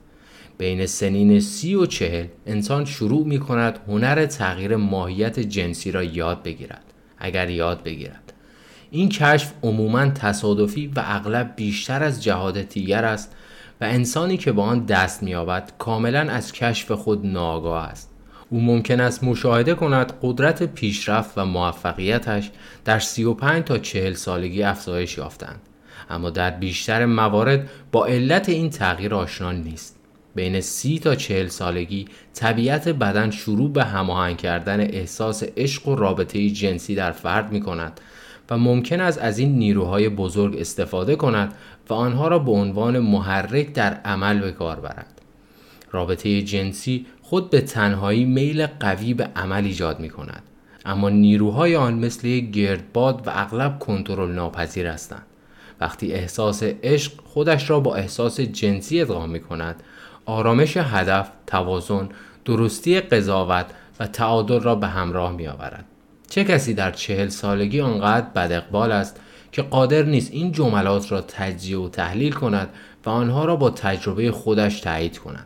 بین سنین سی و چهل انسان شروع می کند هنر تغییر ماهیت جنسی را یاد بگیرد. اگر یاد بگیرد. این کشف عموما تصادفی و اغلب بیشتر از جهاد دیگر است و انسانی که با آن دست مییابد کاملا از کشف خود ناآگاه است. او ممکن است مشاهده کند قدرت پیشرفت و موفقیتش در 35 تا 40 سالگی افزایش یافتند. اما در بیشتر موارد با علت این تغییر آشنا نیست. بین 30 تا 40 سالگی طبیعت بدن شروع به هماهنگ کردن احساس عشق و رابطه جنسی در فرد می کند و ممکن است از این نیروهای بزرگ استفاده کند و آنها را به عنوان محرک در عمل به کار برد. رابطه جنسی خود به تنهایی میل قوی به عمل ایجاد می کند اما نیروهای آن مثل یک گردباد و اغلب کنترل ناپذیر هستند وقتی احساس عشق خودش را با احساس جنسی ادغام می کند آرامش هدف، توازن، درستی قضاوت و تعادل را به همراه می آورد. چه کسی در چهل سالگی آنقدر بد اقبال است که قادر نیست این جملات را تجزیه و تحلیل کند و آنها را با تجربه خودش تایید کند.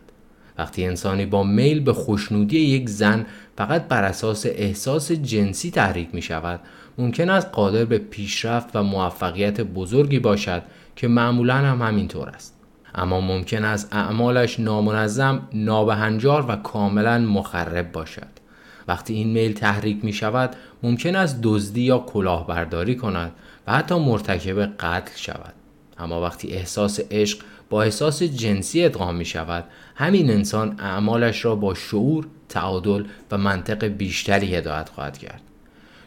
وقتی انسانی با میل به خوشنودی یک زن فقط بر اساس احساس جنسی تحریک می شود ممکن است قادر به پیشرفت و موفقیت بزرگی باشد که معمولا هم همینطور است اما ممکن است اعمالش نامنظم نابهنجار و کاملا مخرب باشد وقتی این میل تحریک می شود ممکن است دزدی یا کلاهبرداری کند حتی مرتکب قتل شود. اما وقتی احساس عشق با احساس جنسی ادغام می شود همین انسان اعمالش را با شعور، تعادل و منطق بیشتری هدایت خواهد کرد.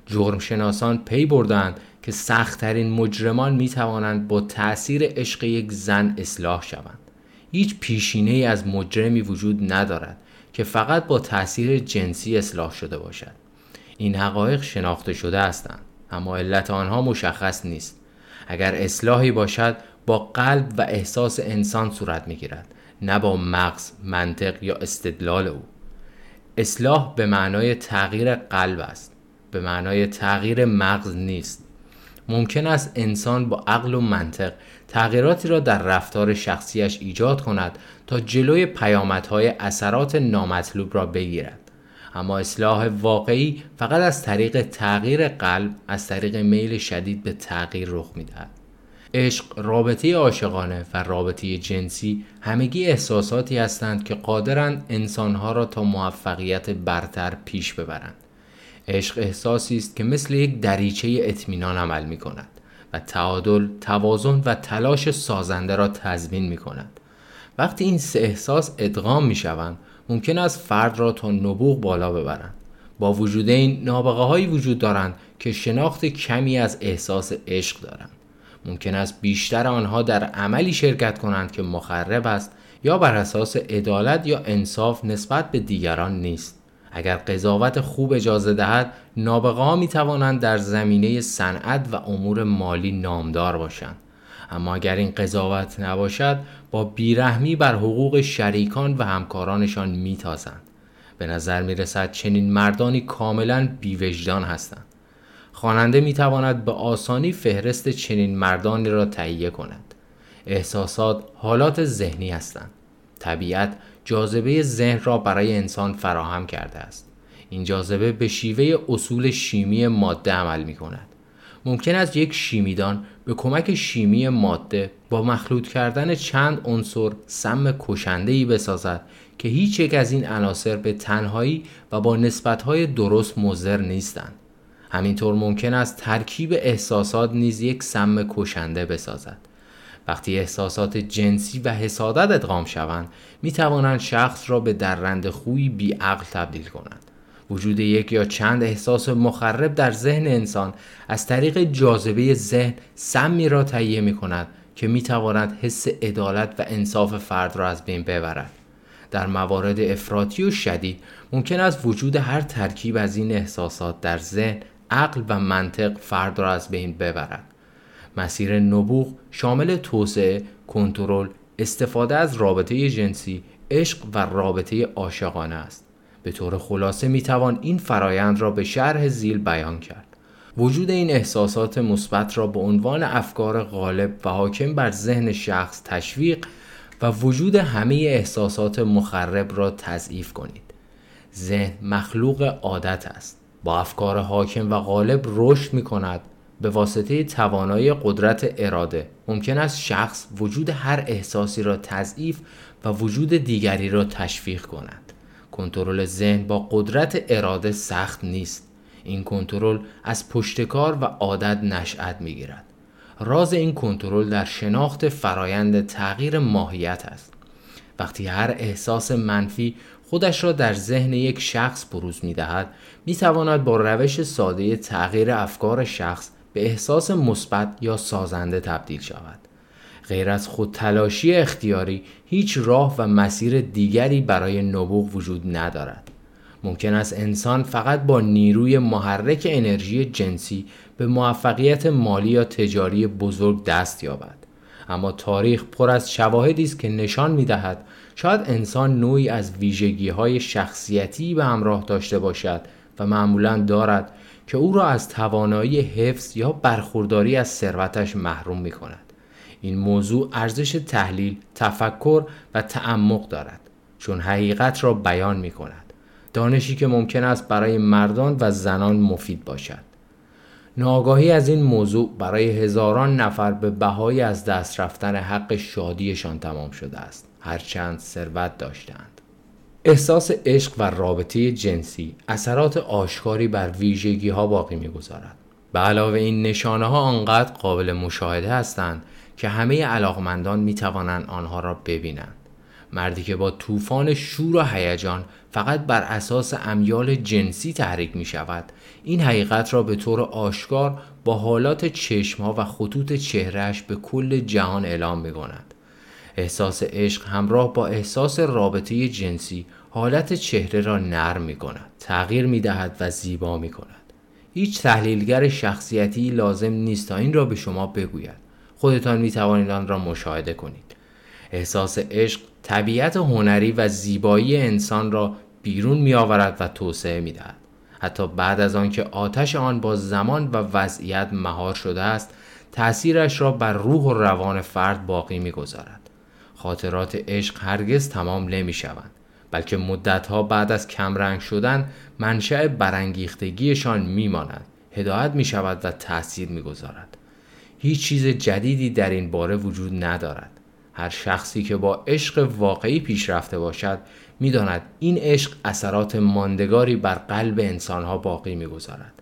جرمشناسان پی بردند که سختترین مجرمان می توانند با تأثیر عشق یک زن اصلاح شوند. هیچ پیشینه ای از مجرمی وجود ندارد که فقط با تأثیر جنسی اصلاح شده باشد. این حقایق شناخته شده هستند. اما علت آنها مشخص نیست. اگر اصلاحی باشد با قلب و احساس انسان صورت می گیرد نه با مغز، منطق یا استدلال او. اصلاح به معنای تغییر قلب است به معنای تغییر مغز نیست. ممکن است انسان با عقل و منطق تغییراتی را در رفتار شخصیش ایجاد کند تا جلوی پیامدهای اثرات نامطلوب را بگیرد. اما اصلاح واقعی فقط از طریق تغییر قلب از طریق میل شدید به تغییر رخ می‌دهد عشق رابطه عاشقانه و رابطه جنسی همگی احساساتی هستند که قادرند انسانها را تا موفقیت برتر پیش ببرند عشق احساسی است که مثل یک دریچه اطمینان عمل می کند و تعادل، توازن و تلاش سازنده را تضمین می کند. وقتی این سه احساس ادغام می شوند ممکن است فرد را تا نبوغ بالا ببرند. با وجود این نابغه هایی وجود دارند که شناخت کمی از احساس عشق دارند. ممکن است بیشتر آنها در عملی شرکت کنند که مخرب است یا بر اساس عدالت یا انصاف نسبت به دیگران نیست. اگر قضاوت خوب اجازه دهد نابغه ها می توانند در زمینه صنعت و امور مالی نامدار باشند اما اگر این قضاوت نباشد با بیرحمی بر حقوق شریکان و همکارانشان میتازند. به نظر می رسد چنین مردانی کاملا بیوجدان هستند. خواننده می تواند به آسانی فهرست چنین مردانی را تهیه کند. احساسات حالات ذهنی هستند. طبیعت جاذبه ذهن را برای انسان فراهم کرده است. این جاذبه به شیوه اصول شیمی ماده عمل می کند ممکن است یک شیمیدان به کمک شیمی ماده با مخلوط کردن چند عنصر سم کشنده ای بسازد که هیچ یک از این عناصر به تنهایی و با نسبتهای درست مضر نیستند. همینطور ممکن است ترکیب احساسات نیز یک سم کشنده بسازد. وقتی احساسات جنسی و حسادت ادغام شوند می توانند شخص را به درنده خوی بیعقل تبدیل کنند. وجود یک یا چند احساس مخرب در ذهن انسان از طریق جاذبه ذهن سمی را تهیه می کند که می تواند حس عدالت و انصاف فرد را از بین ببرد در موارد افراطی و شدید ممکن است وجود هر ترکیب از این احساسات در ذهن عقل و منطق فرد را از بین ببرد مسیر نبوغ شامل توسعه، کنترل، استفاده از رابطه جنسی، عشق و رابطه عاشقانه است. به طور خلاصه می توان این فرایند را به شرح زیل بیان کرد. وجود این احساسات مثبت را به عنوان افکار غالب و حاکم بر ذهن شخص تشویق و وجود همه احساسات مخرب را تضعیف کنید. ذهن مخلوق عادت است. با افکار حاکم و غالب رشد می کند به واسطه توانایی قدرت اراده ممکن است شخص وجود هر احساسی را تضعیف و وجود دیگری را تشویق کند کنترل ذهن با قدرت اراده سخت نیست. این کنترل از پشتکار و عادت نشأت می‌گیرد. راز این کنترل در شناخت فرایند تغییر ماهیت است. وقتی هر احساس منفی خودش را در ذهن یک شخص بروز می دهد می تواند با روش ساده تغییر افکار شخص به احساس مثبت یا سازنده تبدیل شود. غیر از خود تلاشی اختیاری هیچ راه و مسیر دیگری برای نبوغ وجود ندارد ممکن است انسان فقط با نیروی محرک انرژی جنسی به موفقیت مالی یا تجاری بزرگ دست یابد اما تاریخ پر از شواهدی است که نشان می دهد شاید انسان نوعی از ویژگی های شخصیتی به همراه داشته باشد و معمولا دارد که او را از توانایی حفظ یا برخورداری از ثروتش محروم می کند. این موضوع ارزش تحلیل، تفکر و تعمق دارد چون حقیقت را بیان می کند. دانشی که ممکن است برای مردان و زنان مفید باشد. ناگاهی از این موضوع برای هزاران نفر به بهای از دست رفتن حق شادیشان تمام شده است هرچند ثروت داشتند احساس عشق و رابطه جنسی اثرات آشکاری بر ویژگی ها باقی می‌گذارد به علاوه این نشانه ها آنقدر قابل مشاهده هستند که همه علاقمندان می توانند آنها را ببینند. مردی که با طوفان شور و هیجان فقط بر اساس امیال جنسی تحریک می شود این حقیقت را به طور آشکار با حالات چشمها و خطوط چهرهش به کل جهان اعلام می کند. احساس عشق همراه با احساس رابطه جنسی حالت چهره را نرم می کند تغییر می دهد و زیبا می کند هیچ تحلیلگر شخصیتی لازم نیست تا این را به شما بگوید. خودتان می توانید آن را مشاهده کنید احساس عشق طبیعت هنری و زیبایی انسان را بیرون می آورد و توسعه می دهد. حتی بعد از آنکه آتش آن با زمان و وضعیت مهار شده است تأثیرش را بر روح و روان فرد باقی می گذارد. خاطرات عشق هرگز تمام نمی شوند بلکه مدتها بعد از کمرنگ شدن منشأ برانگیختگیشان می ماند هدایت می شود و تأثیر می گذارد. هیچ چیز جدیدی در این باره وجود ندارد. هر شخصی که با عشق واقعی پیشرفته باشد می‌داند این عشق اثرات ماندگاری بر قلب انسانها باقی می‌گذارد.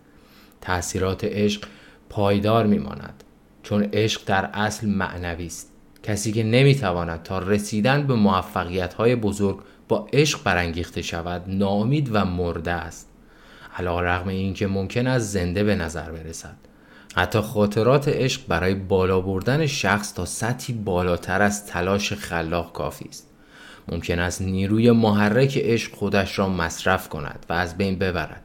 تأثیرات عشق پایدار میماند چون عشق در اصل معنوی است. کسی که نمی‌تواند تا رسیدن به موفقیت های بزرگ با عشق برانگیخته شود ناامید و مرده است. علا رغم این که ممکن است زنده به نظر برسد. حتی خاطرات عشق برای بالا بردن شخص تا سطحی بالاتر از تلاش خلاق کافی است. ممکن است نیروی محرک عشق خودش را مصرف کند و از بین ببرد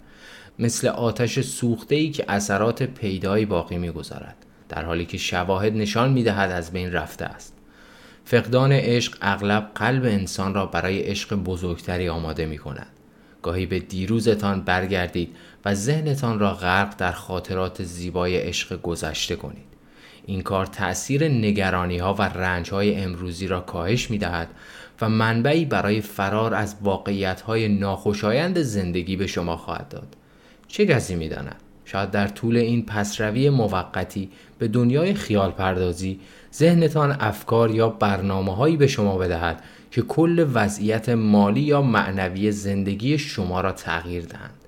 مثل آتش سوخته ای که اثرات پیدایی باقی می‌گذارد در حالی که شواهد نشان می‌دهد از بین رفته است. فقدان عشق اغلب قلب انسان را برای عشق بزرگتری آماده می کند گاهی به دیروزتان برگردید و ذهنتان را غرق در خاطرات زیبای عشق گذشته کنید. این کار تأثیر نگرانی ها و رنج های امروزی را کاهش می دهد و منبعی برای فرار از واقعیت های ناخوشایند زندگی به شما خواهد داد. چه کسی می داند؟ شاید در طول این پسروی موقتی به دنیای خیال پردازی ذهنتان افکار یا برنامه هایی به شما بدهد که کل وضعیت مالی یا معنوی زندگی شما را تغییر دهند.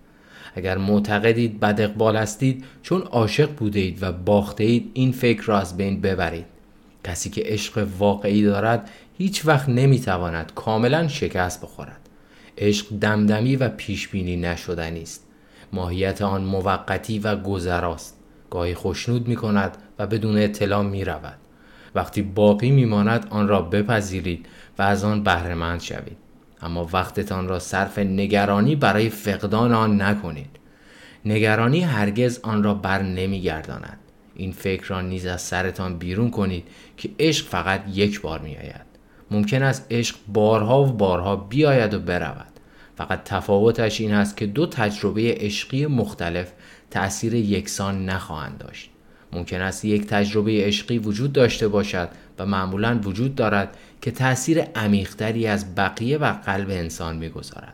اگر معتقدید بد اقبال هستید چون عاشق بوده اید و باخته اید این فکر را از بین ببرید. کسی که عشق واقعی دارد هیچ وقت نمی‌تواند کاملا شکست بخورد. عشق دمدمی و پیشبینی نشدنی است. ماهیت آن موقتی و گذراست. گاهی خوشنود می کند و بدون اطلاع می رود وقتی باقی میماند آن را بپذیرید و از آن بهرهمند شوید. اما وقتتان را صرف نگرانی برای فقدان آن نکنید. نگرانی هرگز آن را بر نمیگرداند. این فکر را نیز از سرتان بیرون کنید که عشق فقط یک بار می آید ممکن است عشق بارها و بارها بیاید و برود. فقط تفاوتش این است که دو تجربه عشقی مختلف تأثیر یکسان نخواهند داشت. ممکن است یک تجربه عشقی وجود داشته باشد و معمولا وجود دارد که تأثیر عمیقتری از بقیه و قلب انسان می‌گذارد.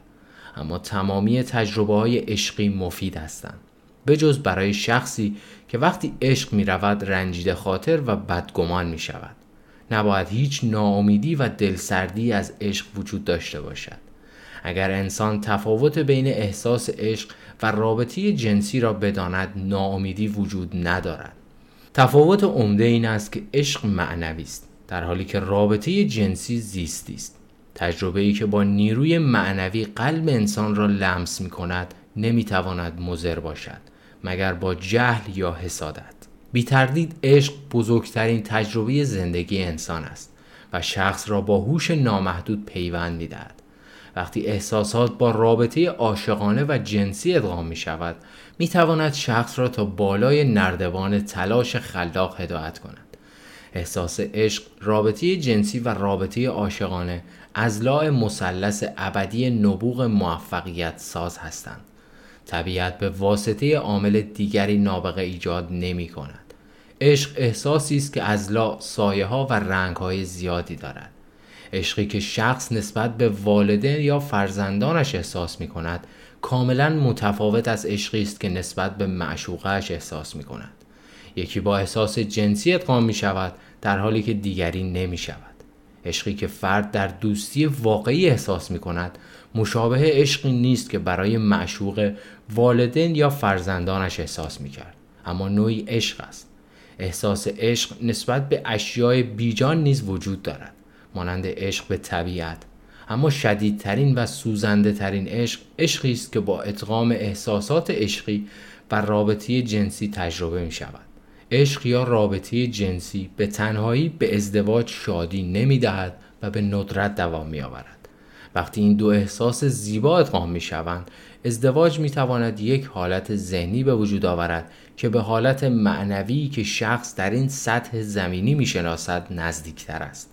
اما تمامی تجربه های عشقی مفید هستند. به جز برای شخصی که وقتی عشق می رود رنجیده خاطر و بدگمان می شود نباید هیچ ناامیدی و دلسردی از عشق وجود داشته باشد. اگر انسان تفاوت بین احساس عشق و رابطه جنسی را بداند ناامیدی وجود ندارد. تفاوت عمده این است که عشق معنوی است. در حالی که رابطه جنسی زیستی است. تجربه ای که با نیروی معنوی قلب انسان را لمس می کند نمی تواند مزر باشد مگر با جهل یا حسادت. بی تردید عشق بزرگترین تجربه زندگی انسان است و شخص را با هوش نامحدود پیوند می‌دهد. وقتی احساسات با رابطه عاشقانه و جنسی ادغام می شود می تواند شخص را تا بالای نردبان تلاش خلاق هدایت کند. احساس عشق رابطه جنسی و رابطه عاشقانه از لاع مثلث ابدی نبوغ موفقیت ساز هستند. طبیعت به واسطه عامل دیگری نابغه ایجاد نمی کند. عشق احساسی است که از لا سایه ها و رنگ های زیادی دارد. عشقی که شخص نسبت به والدین یا فرزندانش احساس می کند کاملا متفاوت از عشقی است که نسبت به معشوقهش احساس می کند. یکی با احساس جنسی ادغام می شود در حالی که دیگری نمی شود. عشقی که فرد در دوستی واقعی احساس می کند مشابه عشقی نیست که برای معشوق والدین یا فرزندانش احساس می کرد. اما نوعی عشق است. احساس عشق نسبت به اشیای بیجان نیز وجود دارد. مانند عشق به طبیعت. اما شدیدترین و سوزنده ترین عشق عشقی است که با ادغام احساسات عشقی و رابطه جنسی تجربه می شود. عشق یا رابطه جنسی به تنهایی به ازدواج شادی نمی دهد و به ندرت دوام می آورد وقتی این دو احساس زیبا ادغام می شوند ازدواج می تواند یک حالت ذهنی به وجود آورد که به حالت معنوی که شخص در این سطح زمینی می شناسد نزدیکتر است.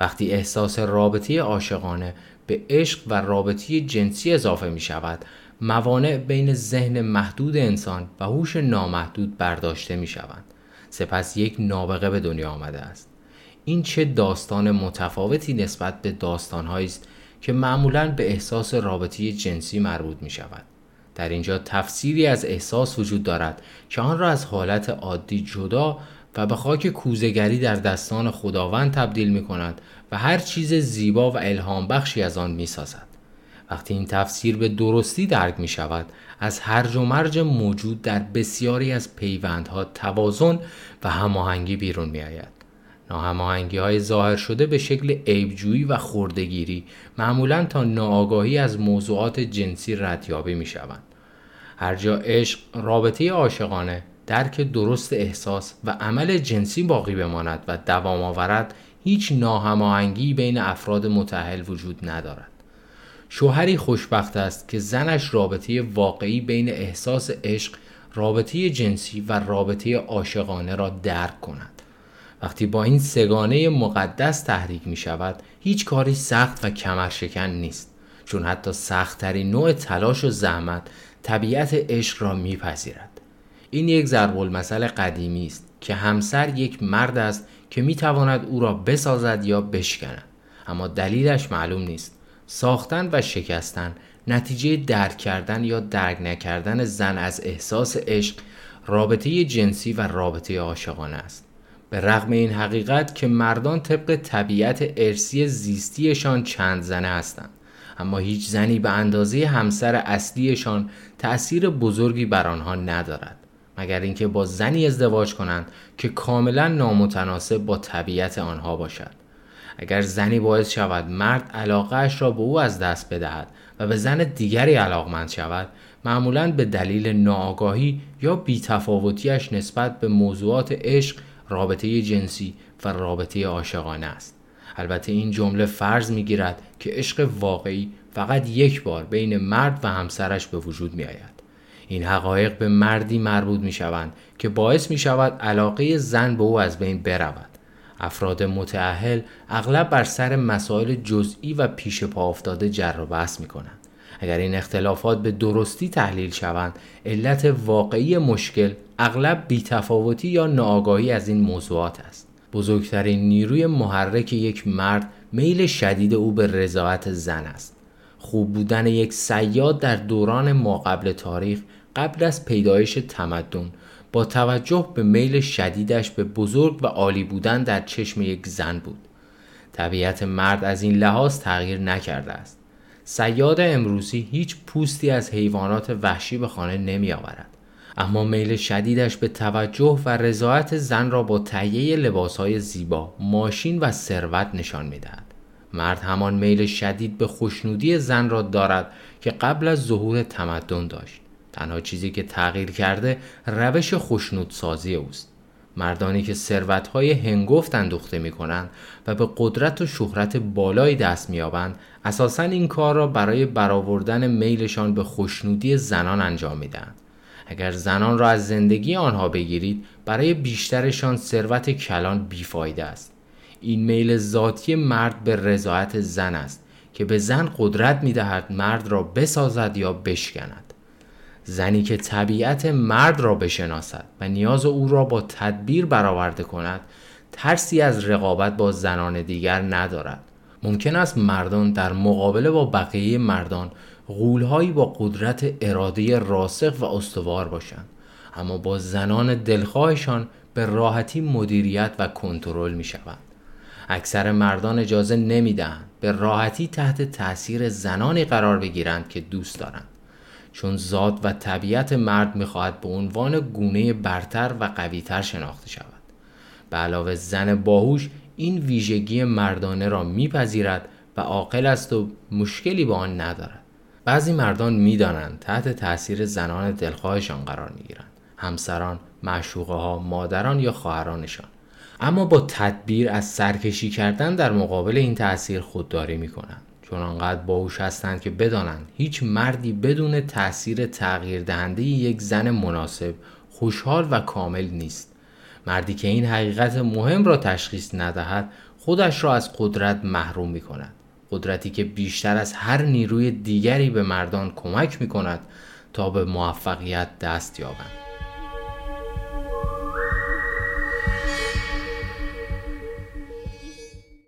وقتی احساس رابطه عاشقانه به عشق و رابطه جنسی اضافه می شود موانع بین ذهن محدود انسان و هوش نامحدود برداشته می شوند سپس یک نابغه به دنیا آمده است. این چه داستان متفاوتی نسبت به داستانهایی است که معمولا به احساس رابطه جنسی مربوط می شود در اینجا تفسیری از احساس وجود دارد که آن را از حالت عادی جدا و به خاک کوزگری در دستان خداوند تبدیل می کند و هر چیز زیبا و الهام بخشی از آن می سازد. وقتی این تفسیر به درستی درک می شود از هرج و مرج موجود در بسیاری از پیوندها توازن و هماهنگی بیرون می آید. ناهماهنگی های ظاهر شده به شکل عیبجویی و خوردگیری معمولا تا ناآگاهی از موضوعات جنسی ردیابی می شوند. هر جا عشق رابطه عاشقانه درک درست احساس و عمل جنسی باقی بماند و دوام آورد هیچ ناهماهنگی بین افراد متحل وجود ندارد شوهری خوشبخت است که زنش رابطه واقعی بین احساس عشق رابطه جنسی و رابطه عاشقانه را درک کند. وقتی با این سگانه مقدس تحریک می شود هیچ کاری سخت و کمرشکن نیست چون حتی سختترین نوع تلاش و زحمت طبیعت عشق را میپذیرد این یک ضرب المثل قدیمی است که همسر یک مرد است که می تواند او را بسازد یا بشکند. اما دلیلش معلوم نیست. ساختن و شکستن نتیجه درک کردن یا درک نکردن زن از احساس عشق رابطه جنسی و رابطه عاشقانه است. به رغم این حقیقت که مردان طبق طبیعت ارسی زیستیشان چند زنه هستند. اما هیچ زنی به اندازه همسر اصلیشان تأثیر بزرگی بر آنها ندارد. مگر اینکه با زنی ازدواج کنند که کاملا نامتناسب با طبیعت آنها باشد. اگر زنی باعث شود مرد علاقهش را به او از دست بدهد و به زن دیگری علاقمند شود معمولا به دلیل ناآگاهی یا بیتفاوتیش نسبت به موضوعات عشق رابطه جنسی و رابطه عاشقانه است البته این جمله فرض می‌گیرد که عشق واقعی فقط یک بار بین مرد و همسرش به وجود می آید. این حقایق به مردی مربوط می شوند که باعث می شود علاقه زن به او از بین برود. افراد متعهل اغلب بر سر مسائل جزئی و پیش پا افتاده جر و بحث می کنند. اگر این اختلافات به درستی تحلیل شوند علت واقعی مشکل اغلب بیتفاوتی یا ناآگاهی از این موضوعات است بزرگترین نیروی محرک یک مرد میل شدید او به رضایت زن است خوب بودن یک سیاد در دوران ماقبل تاریخ قبل از پیدایش تمدن با توجه به میل شدیدش به بزرگ و عالی بودن در چشم یک زن بود طبیعت مرد از این لحاظ تغییر نکرده است سیاد امروزی هیچ پوستی از حیوانات وحشی به خانه نمی آورد اما میل شدیدش به توجه و رضایت زن را با تهیه لباسهای زیبا، ماشین و ثروت نشان می‌دهد. مرد همان میل شدید به خوشنودی زن را دارد که قبل از ظهور تمدن داشت. تنها چیزی که تغییر کرده روش خوشنود سازی اوست. مردانی که ثروتهای هنگفت اندوخته می کنند و به قدرت و شهرت بالایی دست میابند اساسا این کار را برای برآوردن میلشان به خوشنودی زنان انجام می‌دهند. اگر زنان را از زندگی آنها بگیرید برای بیشترشان ثروت کلان بیفایده است. این میل ذاتی مرد به رضایت زن است که به زن قدرت می دهد مرد را بسازد یا بشکند. زنی که طبیعت مرد را بشناسد و نیاز او را با تدبیر برآورده کند ترسی از رقابت با زنان دیگر ندارد. ممکن است مردان در مقابله با بقیه مردان غولهایی با قدرت اراده راسخ و استوار باشند. اما با زنان دلخواهشان به راحتی مدیریت و کنترل می شوند. اکثر مردان اجازه نمی‌دهند به راحتی تحت تاثیر زنانی قرار بگیرند که دوست دارند. چون ذات و طبیعت مرد می‌خواهد به عنوان گونه برتر و قویتر شناخته شود. به علاوه زن باهوش این ویژگی مردانه را میپذیرد و عاقل است و مشکلی با آن ندارد. بعضی مردان می‌دانند تحت تاثیر زنان دلخواهشان قرار می‌گیرند. همسران معشوقه ها مادران یا خواهرانشان. اما با تدبیر از سرکشی کردن در مقابل این تاثیر خودداری می کنند چون آنقدر باهوش هستند که بدانند. هیچ مردی بدون تاثیر تغییر دهنده یک زن مناسب خوشحال و کامل نیست. مردی که این حقیقت مهم را تشخیص ندهد خودش را از قدرت محروم می کند قدرتی که بیشتر از هر نیروی دیگری به مردان کمک می کند تا به موفقیت دست یابند.